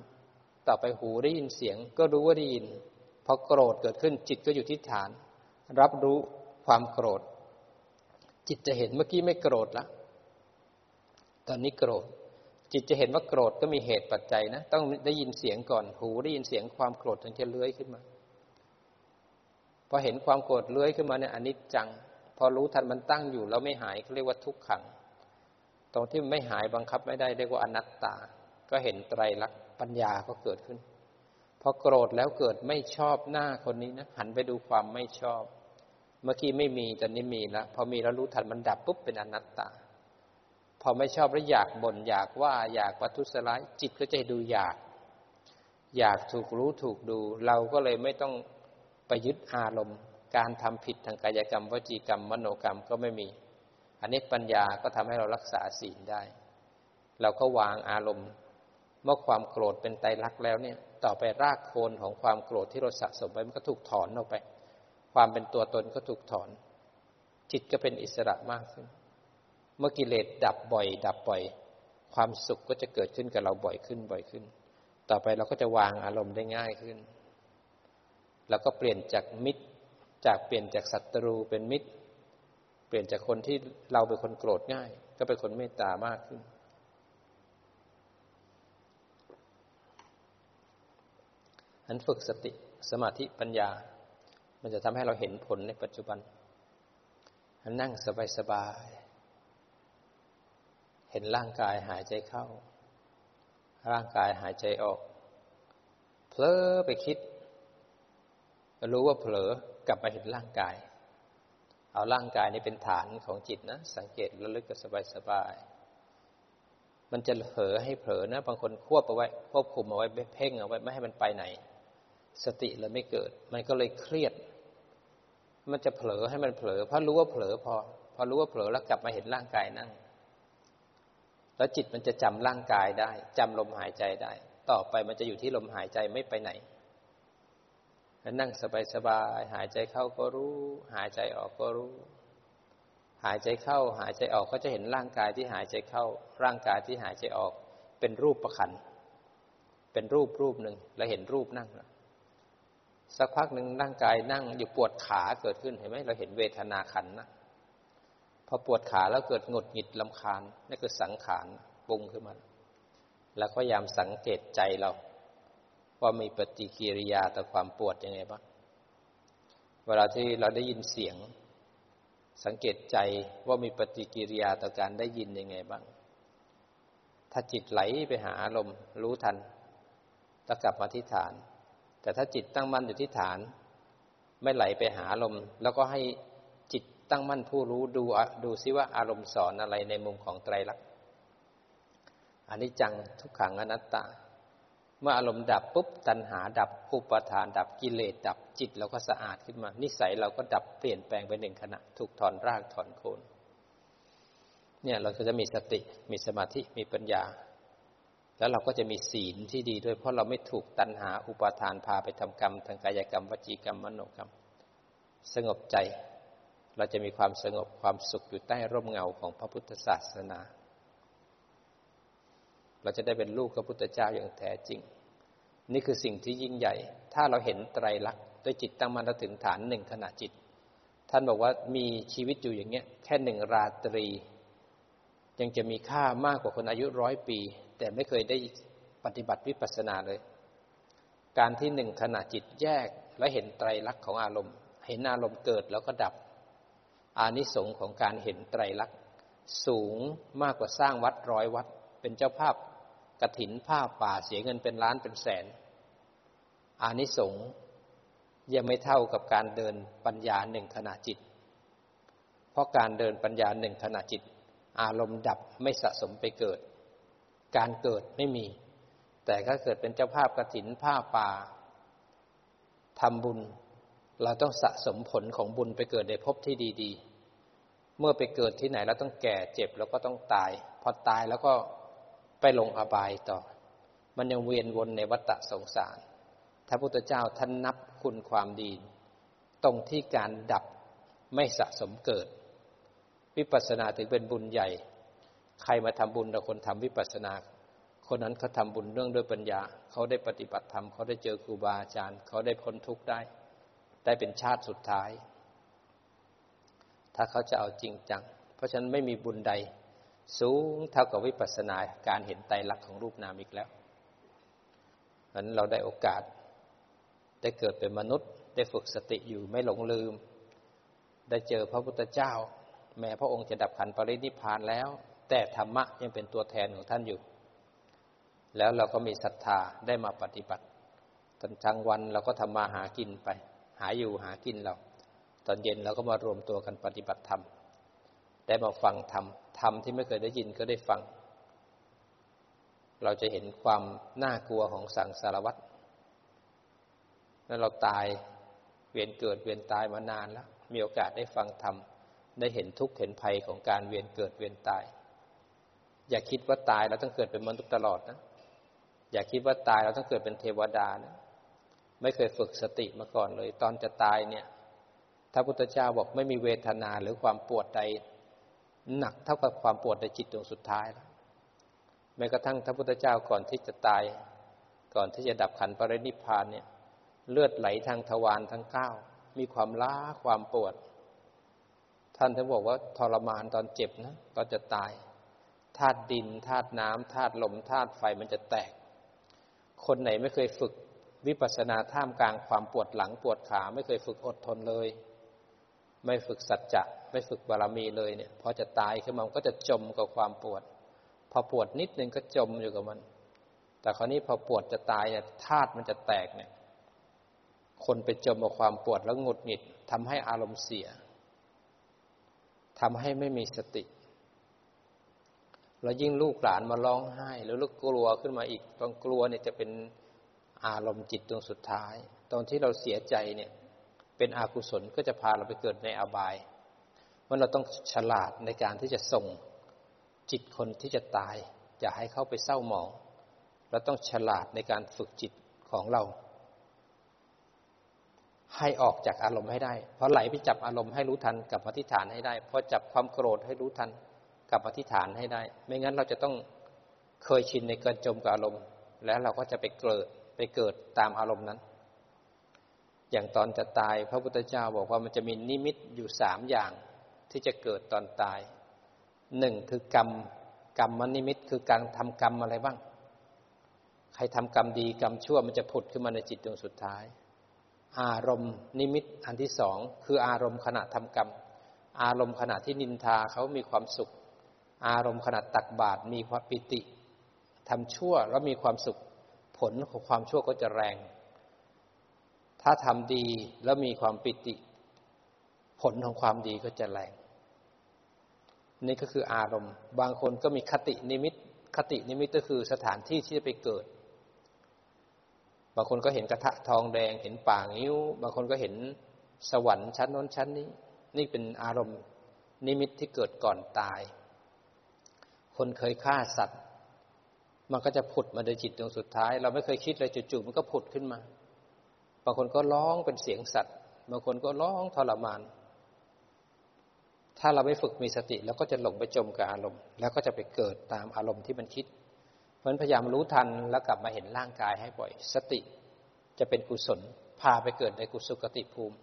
ต่อไปหูได้ยินเสียง ก็รู้ว่าได้ยินพอโกรธเกิดขึ้น จิตก็อยู่ที่ฐาน รับรู้ความโกรธ จิตจะเห็นเมื่อกี้ไม่โกรธละตอนนี้โกรธ จิตจะเห็นว่าโกรธก็มีเหตุปัจจัยนะ ต้องได้ยินเสียงก่อน หูได้ยินเสียงความโกรธถึงจะเลื้อยขึ้นมาพอเห็นความโกรธเลื้อยขึ้นมาเนี่ยอนิจจัง พอรู้ทันมันตั้งอยู่แล้วไม่หายเขาเรียกว่าทุกขัง ตรงที่ไม่หายบังคับไม่ได้เรียกว่าอนัตตา ก็เห็นไตรลักษณ์ปัญญาก็เกิดขึ้น พอโกรธแล้วเกิดไม่ชอบหน้าคนนี้นะหันไปดูความไม่ชอบ เมื่อกี้ไม่มีตอนนี้มีแล้วพอมีแล้วรู้ทันมันดับปุ๊บเป็นอนัตตา พอไม่ชอบแล้วอยากบน่นอยากว่าอยากประทุษร้ายจิตก็จะดูอยาก อยากถูกรู้ถูกดู เราก็เลยไม่ต้องไปยึดอารมณ์ การทำผิดทางกายกรรมวจีกรรม มโนกรรมก็ไม่มี อันนี้ปัญญาก็ทำให้เรารักษาศีลได้ เราก็วางอารมณ์ เมื่อความโกรธเป็นไตรลักษณ์แล้วเนี่ย ต่อไปรากโคนของความโกรธที่เราสะสมไว้มันก็ถูกถอนออกไป ความเป็นตัวตนก็ถูกถอน จิตก็เป็นอิสระมากขึ้น เมื่อกิเลสดับบ่อย ดับบ่อย ความสุขก็จะเกิดขึ้นกับเราบ่อยขึ้นบ่อยขึ้น ต่อไปเราก็จะวางอารมณ์ได้ง่ายขึ้น แล้วก็เปลี่ยนจากมิตร จากเปลี่ยนจากศัตรูเป็นมิตร เปลี่ยนจากคนที่เราเป็นคนโกรธง่าย ก็เป็นคนเมตตามากขึ้น อันฝึกสติสมาธิปัญญา มันจะทำให้เราเห็นผลในปัจจุบันอันนั่งสบายๆเห็นร่างกายหายใจเข้า ร่างกายหายใจออก เผลอไปคิดรู้ว่าเผลอกลับมาเห็นร่างกาย เอาร่างกายนี้เป็นฐานของจิตนะ สังเกตระลึกกับสบายๆมันจะเผลอให้เผลอนะ บางคนควบเอาไว้ ควบคุมเอาไว้เพ่งเอาไว้ไม่ให้มันไปไหน สติเลยไม่เกิด มันก็เลยเครียด มันจะเผลอให้มันเผลอเพราะรู้ว่าเผลอพอ พอรู้ว่าเผลอแล้วกลับมาเห็นร่างกายนั่ง แล้วจิตมันจะจำร่างกายได้จำลมหายใจได้ ต่อไปมันจะอยู่ที่ลมหายใจไม่ไปไหน นั่งสบายๆหายใจเข้าก็รู้ หายใจออกก็รู้ หายใจเข้า หายใจออกก็จะเห็นร่างกายที่หายใจเข้า ร่างกายที่หายใจออก เป็นรูปประคันเป็นรูปรูปหนึ่งแล้วเห็นรูปนั่งสักพักหนึ่งร่างกายนั่งอยู่ปวดขาเกิดขึ้นเห็นไหมเราเห็นเวทนาขันนะพอปวดขาแล้วเกิดหงุดหงิดลำคาญนั่นคือสังขารปรุงขึ้นมา แล้วก็ยามสังเกตใจเรา ว่ามีปฏิกิริยาต่อความปวดยังไงบ้างเวลาที่เราได้ยินเสียง สังเกตใจว่ามีปฏิกิริยาต่อการได้ยินยังไงบ้าง ถ้าจิตไหลไปหาอารมณ์รู้ทันตะกลับมาที่ฐาน แต่ถ้าจิตตั้งมั่นอยู่ที่ฐาน ไม่ไหลไปหาอารมณ์ แล้วก็ให้จิตตั้งมั่นผู้รู้ดูดูซิว่าอารมณ์สอนอะไรในมุมของไตรลักษณ์อันนี้จังทุกขังอนัตตา เมื่ออารมณ์ดับปุ๊บตัณหาดับอุปทาน ดับกิเลสดับจิตเราก็สะอาดขึ้นมา นิสัยเราก็ดับเปลี่ยนแปลงไปหนึ่งขณะ ถูกถอนรากถอนโคนเนี่ยเราก็จะมีสติมีสมาธิมีปัญญา แล้วเราก็จะมีศีลที่ดีด้วยเพราะเราไม่ถูกตัณหาอุปาทานพาไปทำกรรม ทางกายกรรม วจีกรรมมโนกรรม สงบใจ เราจะมีความสงบความสุขอยู่ใต้ร่มเงาของพระพุทธศาสนา เราจะได้เป็นลูกพระพุทธเจ้าอย่างแท้จริง นี่คือสิ่งที่ยิ่งใหญ่ ถ้าเราเห็นไตรลักษณ์ด้วยจิตตั้งมั่นถึงฐานหนึ่งขณะจิต ท่านบอกว่ามีชีวิตอยู่อย่างเงี้ยแค่หนึ่งราตรี ยังจะมีค่ามากกว่าคนอายุร้อยปี แต่ไม่เคยได้ปฏิบัติวิปัสสนาเลย การที่หนึ่งขณะจิตแยกและเห็นไตรลักษณ์ของอารมณ์ เห็นอารมณ์เกิดแล้วก็ดับ อานิสงส์ของการเห็นไตรลักษณ์สูงมากกว่าสร้างวัดร้อยวัด เป็นเจ้าภาพ กระถินผ้าป่าเสียเงินเป็นล้านเป็นแสน อานิสงส์ยังไม่เท่ากับการเดินปัญญาหนึ่งขณะจิต เพราะการเดินปัญญาหนึ่งขณะจิต อารมณ์ดับไม่สะสมไปเกิด การเกิดไม่มี แต่ถ้าเกิดเป็นเจ้าภาพกระถินผ้าป่าทำบุญ เราต้องสะสมผลของบุญไปเกิดในภพที่ดี ๆ เมื่อไปเกิดที่ไหนเราต้องแก่เจ็บแล้วก็ต้องตาย พอตายแล้วก็ ไปลงอบายต่อ มันยังเวียนวนในวัฏสงสาร ถ้าพุทธเจ้าท่านนับคุณความดี ตรงที่การดับไม่สะสมเกิด วิปัสสนาถึงเป็นบุญใหญ่ ใครมาทำบุญแต่คนทำวิปัสสนา คนนั้นเขาทาบุญเรื่องด้วยปัญญา เขาได้ปฏิบัติธรรมเขาได้เจอครูบาอาจารย์ เขาได้พ้นทุกข์ได้ ได้เป็นชาติสุดท้าย ถ้าเขาจะเอาจริงจัง เพราะฉะนั้นไม่มีบุญใด สูงเท่ากับวิปัสสนาการเห็นไตรลักษณ์ของรูปนามอีกแล้วเพราะนั้นเราได้โอกาส ได้เกิดเป็นมนุษย์ ได้ฝึกสติอยู่ไม่หลงลืม ได้เจอพระพุทธเจ้า แม้พระองค์จะดับขันปรินิพานแล้ว แต่ธรรมะยังเป็นตัวแทนของท่านอยู่ แล้วเราก็มีศรัทธาได้มาปฏิบัติตอนกลางวันเราก็ทำมาหากินไป หาอยู่หากินเรา ตอนเย็นเราก็มารวมตัวกันปฏิบัติธรรม ได้มาฟังธรรมธรรมที่ไม่เคยได้ยินก็ได้ฟัง เราจะเห็นความน่ากลัวของสังสารวัตรนั้นเราตายเวียนเกิดเวียนตายมานานแล้ว มีโอกาสได้ฟังธรรมได้เห็นทุกข์เห็นภัยของการเวียนเกิดเวียนตาย อย่าคิดว่าตายเราต้องเกิดเป็นมนุษย์ตลอดนะ อย่าคิดว่าตายเราต้องเกิดเป็นเทวดานะไม่เคยฝึกสติมาก่อนเลย ตอนจะตายเนี่ย ถ้าพุทธเจ้าบอกไม่มีเวทนาหรือความปวดใด หนักเท่ากับความปวดในจิตดวงสุดท้ายแล้วแม้กระทั่งพระพุทธเจ้าก่อนที่จะตาย ก่อนที่จะดับขันปรินิพานเนี่ย เลือดไหลทางทวารทั้งเก้ามีความล้าความปวดทท่านถึงบอกว่าทรมานตอนเจ็บนะตอนจะตายธาตุดินธาตุน้ำธาตุลมธาตุไฟมันจะแตก คนไหนไม่เคยฝึกวิปัสสนาท่ามกลางความปวดหลังปวดขา ไม่เคยฝึกอดทนเลย ไม่ฝึกสัจจะ ไม่ฝึกบารมีเลยเนี่ยพอจะตายขึ้นมาก็จะจมกับความปวด พอปวดนิดนึงก็จมอยู่กับมัน แต่คราวนี้พอปวดจะตายเนี่ยธาตุมันจะแตกเนี่ย คนไปจมกับความปวดแล้วหงุดหงิดทำให้อารมณ์เสียทำให้ไม่มีสติแล้วยิ่งลูกหลานมาร้องไห้ แล้วลูกกลัวขึ้นมาอีกตอนกลัวเนี่ยจะเป็นอารมณ์จิตดวงสุดท้าย ตอนที่เราเสียใจเนี่ย เป็นอากุศลก็จะพาเราไปเกิดในอบาย มันเราต้องฉลาดในการที่จะส่งจิตคนที่จะตาย อย่าให้เขาไปเศร้าหมอง เราต้องฉลาดในการฝึกจิตของเรา ให้ออกจากอารมณ์ให้ได้ เพอไหลไปจับอารมณ์ให้รู้ทันกับอธิษฐานให้ได้พอจับความโกรธให้รู้ทันกับอธิษฐานให้ได้ ไม่งั้นเราจะต้องเคยชินในการจมกับอารมณ์ แล้วเราก็จะไปเกิดไปเกิดตามอารมณ์นั้น อย่างตอนจะตายพระพุทธเจ้าบอกว่ามันจะมีนิมิตอยู่สามอย่าง ที่จะเกิดตอนตายหนึ่งคือกรรมกรรมมนิมิตคือการทำกรรมอะไรบ้าง ใครทำกรรมดีกรรมชั่วมันจะผุดขึ้นมาในจิตดวงสุดท้าย อารมณ์นิมิตอันที่สองคืออารมณ์ขณะทำกรรม อารมณ์ขณะที่นินทาเขามีความสุข อารมณ์ขนาดตักบาตรมีความปิติทำชั่วแล้วมีความสุข ผลของความชั่วก็จะแรง ถ้าทำดีแล้วมีความปิติ ผลของความดีก็จะแรง นี่ก็คืออารมณ์ บางคนก็มีคตินิมิต คตินิมิตก็คือสถานที่ที่จะไปเกิด บางคนก็เห็นกระทะทองแดง เห็นป่างิ้ว บางคนก็เห็นสวรรค์ชั้นน้นชั้นนี้ นี่เป็นอารมณ์นิมิตที่เกิดก่อนตาย คนเคยฆ่าสัตว์ มันก็จะผุดมาในจิตดวงสุดท้าย เราไม่เคยคิดเลยจู่ๆมันก็ผุดขึ้นมา บางคนก็ร้องเป็นเสียงสัตว์ บางคนก็ร้องทรมาน ถ้าเราไม่ฝึกมีสติแล้วก็จะหลงไปจมกับอารมณ์ แล้วก็จะไปเกิดตามอารมณ์ที่มันคิด เพราะพยายามรู้ทันแล้วกลับมาเห็นร่างกายให้บ่อย สติจะเป็นกุศลพาไปเกิดในกุศลกติภูมิ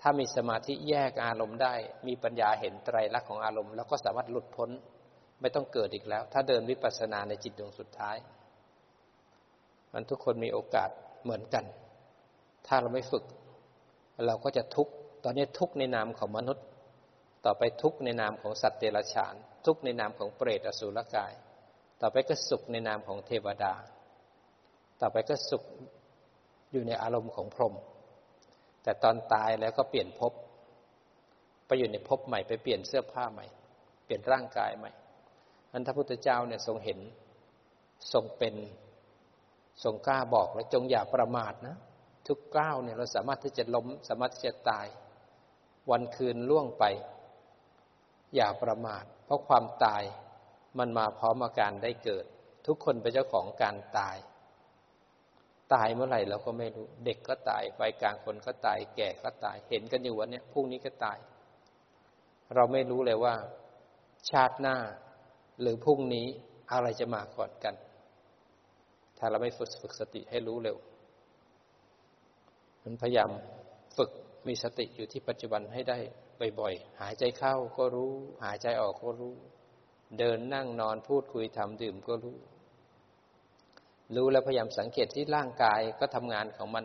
ถ้ามีสมาธิแยกอารมณ์ได้ มีปัญญาเห็นไตรลักษณ์ของอารมณ์แล้วก็สามารถหลุดพ้นไม่ต้องเกิดอีกแล้ว ถ้าเดินวิปัสสนาในจิตดวงสุดท้าย มันทุกคนมีโอกาสเหมือนกัน ถ้าเราไม่ฝึก เราก็จะทุกข์ตอนนี้ทุกข์ในนามของมนุษย์ ต่อไปทุกในนามของสัตว์เดรัจฉาน ทุกในนามของเปรตอสุรกาย ต่อไปก็สุขในนามของเทวดา ต่อไปก็สุขอยู่ในอารมณ์ของพรหมแต่ตอนตายแล้วก็เปลี่ยนภพไปอยู่ในภพใหม่ไปเปลี่ยนเสื้อผ้าใหม่ เปลี่ยนร่างกายใหม่นั้นพระพุทธเจ้าเนี่ยทรงเห็นทรงเป็นทรงกล้าบอกและจงอย่าประมาทนะ ทุกก้าวเนี่ยเราสามารถที่จะล้มสามารถที่จะตาย วันคืนล่วงไป อย่าประมาท เพราะความตายมันมาพร้อมอาการได้เกิด ทุกคนเป็นเจ้าของการตาย ตายเมื่อไหร่เราก็ไม่รู้ เด็กก็ตายวัยกลางคนก็ตาย แก่ก็ตาย เห็นกันอยู่วันนี้พรุ่งนี้ก็ตาย เราไม่รู้เลยว่า ชาติหน้า หรือพรุ่งนี้อะไรจะมาก่อนกัน ถ้าเราไม่ฝึกฝึกสติให้รู้เร็ว มันพยายามฝึกมีสติอยู่ที่ปัจจุบันให้ได้ บ่อยๆ หายใจเข้าก็รู้ หายใจออกก็รู้ เดินนั่งนอนพูดคุยทำดื่มก็รู้ รู้แล้วพยายามสังเกตที่ร่างกายก็ทำงานของมัน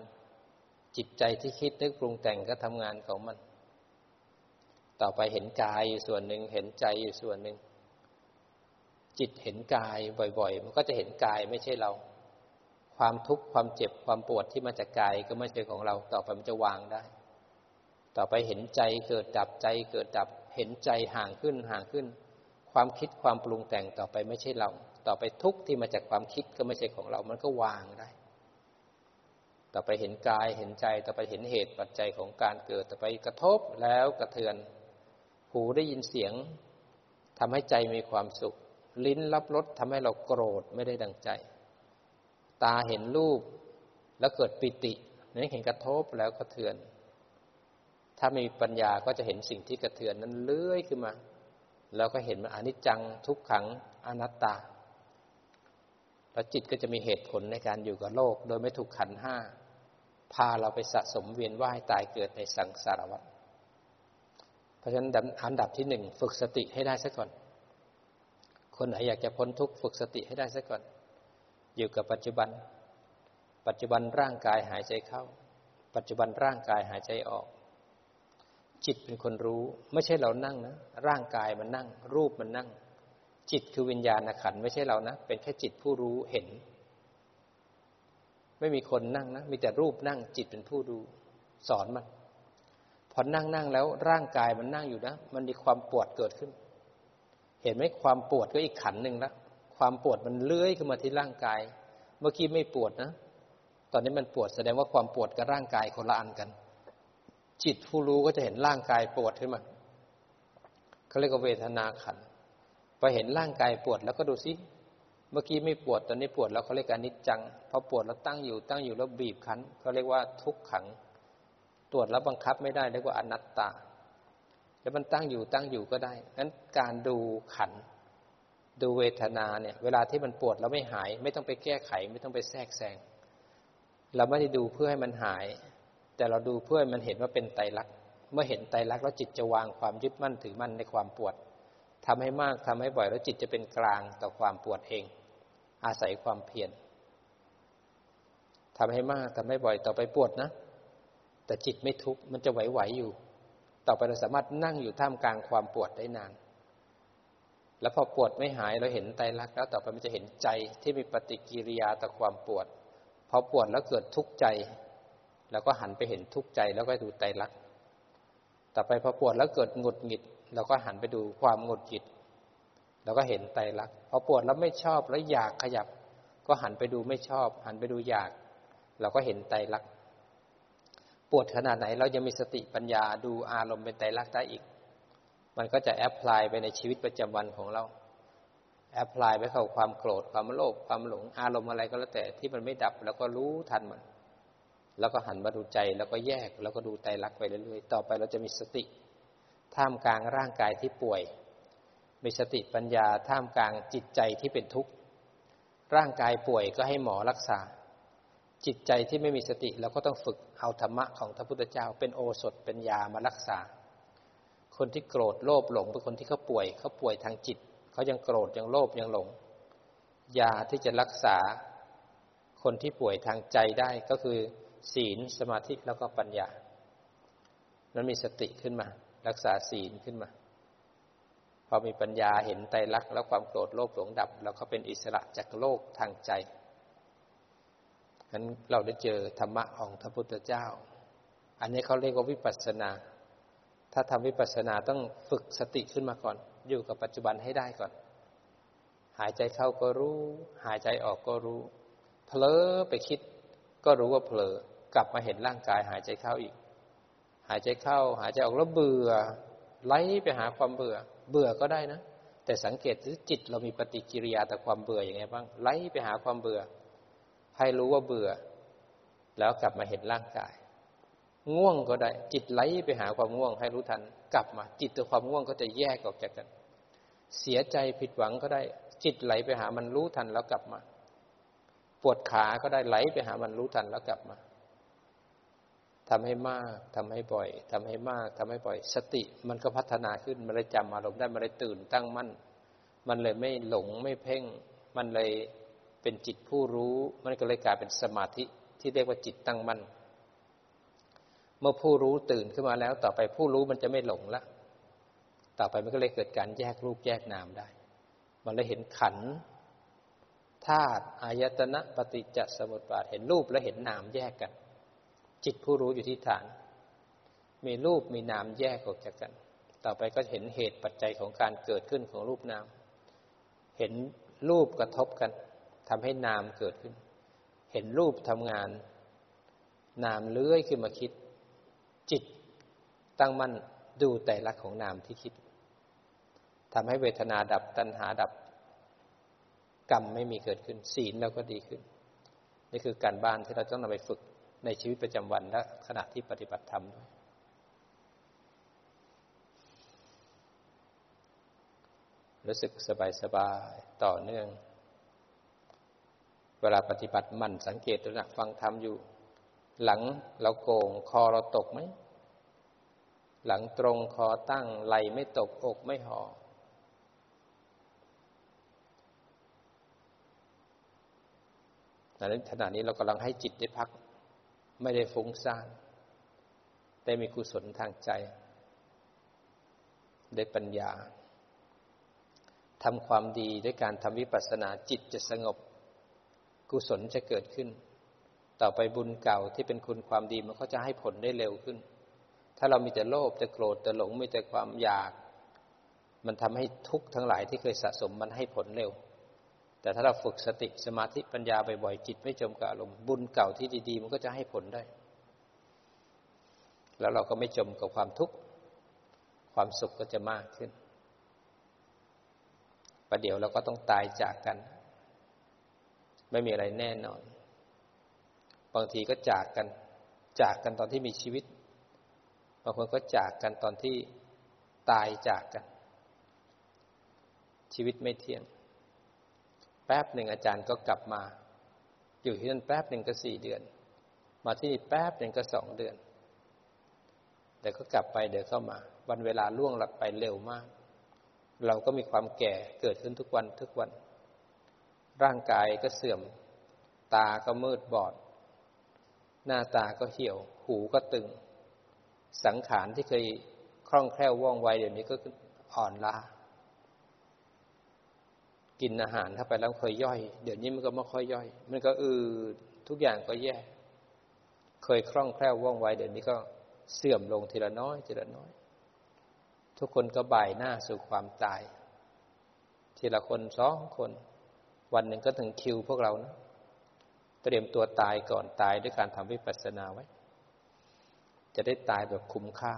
จิตใจที่คิดนึกปรุงแต่งก็ทำงานของมัน ต่อไปเห็นกายอยู่ส่วนหนึ่งเห็นใจอยู่ส่วนหนึ่งจิตเห็นกายบ่อย ๆ มันก็จะเห็นกายไม่ใช่เรา ความทุกข์ความเจ็บความปวดที่มาจากกายก็ไม่ใช่ของเรา ต่อไปมันจะวางได้ ต่อไปเห็นใจเกิดดับใจเกิดดับเห็นใจห่างขึ้นห่างขึ้น ความคิดความปรุงแต่งต่อไปไม่ใช่เรา ต่อไปทุกข์ที่มาจากความคิดก็ไม่ใช่ของเรา มันก็วางได้ ต่อไปเห็นกายเห็นใจ ต่อไปเห็นเหตุปัจจัยของการเกิด ต่อไปกระทบแล้วกระเทือน หูได้ยินเสียงทำให้ใจมีความสุข ลิ้นรับรสทำให้เราโกรธไม่ได้ดังใจ ตาเห็นรูปแล้วเกิดปิตินี่เห็นกระทบแล้วกระเทือน ถ้ามีปัญญาก็จะเห็นสิ่งที่กระเทือนนั้นเลื้อยขึ้นมา แล้วก็เห็นมันอนิจจังทุกขังอนัตตา แล้วจิตก็จะมีเหตุผลในการอยู่กับโลก โดยไม่ถูกขันห้า พาเราไปสะสมเวียนว่ายตายเกิดในสังสารวัฏเพราะฉะนั้นอันดับที่หนึ่งฝึกสติให้ได้ซะก่อน คนไหนอยากจะพ้นทุกข์ฝึกสติให้ได้ซะก่อน อยู่กับปัจจุบัน ปัจจุบันร่างกายหายใจเข้า ปัจจุบันร่างกายหายใจออก จิตเป็นคนรู้ ไม่ใช่เรานั่งนะ ร่างกายมันนั่ง รูปมันนั่ง จิตคือวิญญาณขันไม่ใช่เรานะ เป็นแค่จิตผู้รู้เห็น ไม่มีคนนั่งนะ มีแต่รูปนั่ง จิตเป็นผู้ดู สอนมัน พอนั่งนั่งแล้วร่างกายมันนั่งอยู่นะ มันมีความปวดเกิดขึ้น เห็นไหมความปวดก็อีกขันหนึ่งละ ความปวดมันเลื้อยขึ้นมาที่ร่างกาย เมื่อกี้ไม่ปวดนะ ตอนนี้มันปวดแสดงว่าความปวดกับร่างกายคนละอันกัน จิตผู้รู้ก็จะเห็นร่างกายปวดขึ้นมาเขาเรียกว่าเวทนาขันพอเห็นร่างกายปวดแล้วก็ดูซิเมื่อกี้ไม่ปวดตอนนี้ปวดแล้วเขาเรียกอนิจจังพอปวดแล้วตั้งอยู่ตั้งอยู่แล้วบีบคั้นเขาเรียกว่าทุกขัง ตรวจแล้วบังคับไม่ได้เรียกว่าอนัตตา แล้วมันตั้งอยู่ตั้งอยู่ก็ได้นั้นการดูขันดูเวทนาเนี่ยเวลาที่มันปวดแล้วไม่หาย ไม่ต้องไปแก้ไข ไม่ต้องไปแทรกแซงเราไม่ได้ดูเพื่อให้มันหาย แต่เราดูเพื่อมันเห็นว่าเป็นไตรลักษณ์เมื่อเห็นไตรลักษณ์แล้วจิตจะวางความยึดมั่นถือมั่นในความปวดทำให้มากทำให้บ่อยแล้วจิตจะเป็นกลางต่อความปวดเอง อาศัยความเพียรทำให้มากทำให้บ่อยต่อไปปวดนะ แต่จิตไม่ทุกข์มันจะไหวๆอยู่ ต่อไปเราสามารถนั่งอยู่ท่ามกลางความปวดได้นาน แล้วพอปวดไม่หายเราเห็นไตรลักษณ์แล้วต่อไปมันจะเห็นใจที่มีปฏิกิริยาต่อความปวดพอปวดแล้วเกิดทุกข์ใจ เราก็หันไปเห็นทุกข์ใจแล้วก็ดูไตรลักต่อไปพอปวดแล้วเกิดหงุดหงิดเราก็หันไปดูความหงุดหงิดเราก็เห็นไตรลักษณ์พอปวดแล้วไม่ชอบแล้วอยากขยับ ก็หันไปดูไม่ชอบ หันไปดูอยาก เราก็เห็นไตรลักษณ์ปวดขนาดไหนเรายังมีสติปัญญาดูอารมณ์เป็นไตรลักษณ์ได้อีก มันก็จะ apply ไปในชีวิตประจำวันของเรา apply ไปเข้าความโกรธความโลภความหลงอารมณ์อะไรก็แล้วแต่ที่มันไม่ดับ แล้วก็รู้ทันมัน แล้วก็หันมาดูใจแล้วก็แยกแล้วก็ดูไตรลักษณ์ไปเรื่อยๆ ต่อไปเราจะมีสติ ท่ามกลางร่างกายที่ป่วย มีสติปัญญาท่ามกลางจิตใจที่เป็นทุกข์ ร่างกายป่วยก็ให้หมอรักษา จิตใจที่ไม่มีสติเราก็ต้องฝึกเอาธรรมะของพระพุทธเจ้า เป็นโอสถเป็นยามารักษา คนที่โกรธโลภหลงเป็นคนที่เขาป่วยเขาป่วยทางจิตเขายังโกรธยังโลภยังหลง ยาที่จะรักษา คนที่ป่วยทางใจได้ก็คือ ศีลสมาธิแล้วก็ปัญญา นั้นมีสติขึ้นมา รักษาศีลขึ้นมา พอมีปัญญาเห็นไตรลักษณ์แล้วความโกรธโลภหลงดับ แล้วก็เป็นอิสระจากโลกทางใจนั้นเราได้เจอธรรมะของพระพุทธเจ้า อันนี้เขาเรียกว่าวิปัสสนา ถ้าทำวิปัสสนาต้องฝึกสติขึ้นมาก่อน อยู่กับปัจจุบันให้ได้ก่อน หายใจเข้าก็รู้ หายใจออกก็รู้ เผลอไปคิดก็รู้ว่าเผลอ กลับมาเห็นร่างกายหายใจเข้าอีก หายใจเข้า หายใจออกแล้วเบื่อไล่ไปหาความเบื่อ เบื่อก็ได้นะ แต่สังเกตจิตเรามีปฏิกิริยาต่อความเบื่ออย่างไงบ้างไล่ไปหาความเบื่อ ให้รู้ว่าเบื่อ แล้วกลับมาเห็นร่างกาย ง่วงก็ได้ จิตไหลไปหาความง่วง ให้รู้ทัน กลับมา จิตกับความง่วงก็จะแยกออกจากกัน เสียใจผิดหวังก็ได้ จิตไหลไปหามันรู้ทันแล้วกลับมา ปวดขาก็ได้ไหลไปหามันรู้ทันแล้วกลับมา ทำให้มากทำให้บ่อยทำให้มากทำให้บ่อย สติมันก็พัฒนาขึ้น มันเลยจำอารมณ์ได้มันเลยตื่นตั้งมั่น มันเลยไม่หลงไม่เพ่ง มันเลยเป็นจิตผู้รู้ มันก็เลยกลายเป็นสมาธิที่เรียกว่าจิตตั้งมั่น เมื่อผู้รู้ตื่นขึ้นมาแล้ว ต่อไปผู้รู้มันจะไม่หลงละ ต่อไปมันก็เลยเกิดการแยกรูปแยกนามได้ มันเลยเห็นขันธาตุอายตนะปฏิจจสมุปบาทเห็นรูปและเห็นนามแยกกัน จิตผู้รู้อยู่ที่ฐาน มีรูปมีนามแยกออกจากกัน ต่อไปก็เห็นเหตุปัจจัยของการเกิดขึ้นของรูปนาม เห็นรูปกระทบกันทำให้นามเกิดขึ้น เห็นรูปทำงาน นามเลื้อยขึ้นมาคิด จิตตั้งมั่นดูแต่ละของนามที่คิดทำให้เวทนาดับตัณหาดับ กรรมไม่มีเกิดขึ้นศีลเราก็ดีขึ้น นี่คือการบ้านที่เราต้องนำไปฝึก ในชีวิตประจำวันและขณะที่ปฏิบัติธรรมด้วยรู้สึกสบายๆต่อเนื่อง เวลาปฏิบัติมันสังเกตดูนะฟังธรรมอยู่ หลังเราโกงคอเราตกไหม หลังตรงคอตั้งไหลไม่ตกอกไม่ห่อในขณะนี้เรากำลังให้จิตได้พัก ไม่ได้ฟุ้งซ่านได้มีกุศลทางใจ ได้ปัญญาทำความดีด้วยการทำวิปัสสนาจิตจะสงบ กุศลจะเกิดขึ้น ต่อไปบุญเก่าที่เป็นคุณความดีมันก็จะให้ผลได้เร็วขึ้น ถ้าเรามีแต่โลภแต่โกรธแต่หลงมีแต่ความอยาก มันทำให้ทุกข์ทั้งหลายที่เคยสะสมมันให้ผลเร็ว แต่ถ้าเราฝึกสติสมาธิปัญญาบ่อยๆจิตไม่จมกับอารมณ์บุญเก่าที่ดีๆ มันก็จะให้ผลได้ แล้วเราก็ไม่จมกับความทุกข์ความสุขก็จะมากขึ้นประเดี๋ยวเราก็ต้องตายจากกัน ไม่มีอะไรแน่นอน บางทีก็จากกัน จากกันตอนที่มีชีวิตบางคนก็จากกันตอนที่ตายจากกัน ชีวิตไม่เที่ยง แป๊บหนึ่งอาจารย์ก็กลับมา อยู่ที่นั่นแป๊บหนึ่งก็สี่เดือน มาที่นี่แป๊บหนึ่งก็สองเดือนเดี๋ยวก็กลับไปเดี๋ยวเข้ามา วันเวลาล่วงหลับไปเร็วมาก เราก็มีความแก่เกิดขึ้นทุกวันทุกวัน ร่างกายก็เสื่อม ตาก็มืดบอด หน้าตาก็เหี่ยว หูก็ตึง สังขารที่เคยคล่องแคล่วว่องไวเดี๋ยวนี้ก็อ่อนล้า กินอาหารถ้าไปแล้วเคยย่อย เดี๋ยวนี้มันก็ไม่ค่อยย่อย มันก็อือทุกอย่างก็แย่ เคยคล่องแคล่วว่องไวเดี๋ยวนี้ก็เสื่อมลงทีละน้อยทีละน้อย ทุกคนก็บ่ายหน้าสู่ความตาย ทีละคนสองคน วันหนึ่งก็ถึงคิวพวกเรานะเตรียมตัวตายก่อนตายด้วยการทำวิปัสสนาไว้ จะได้ตายแบบคุ้มค่า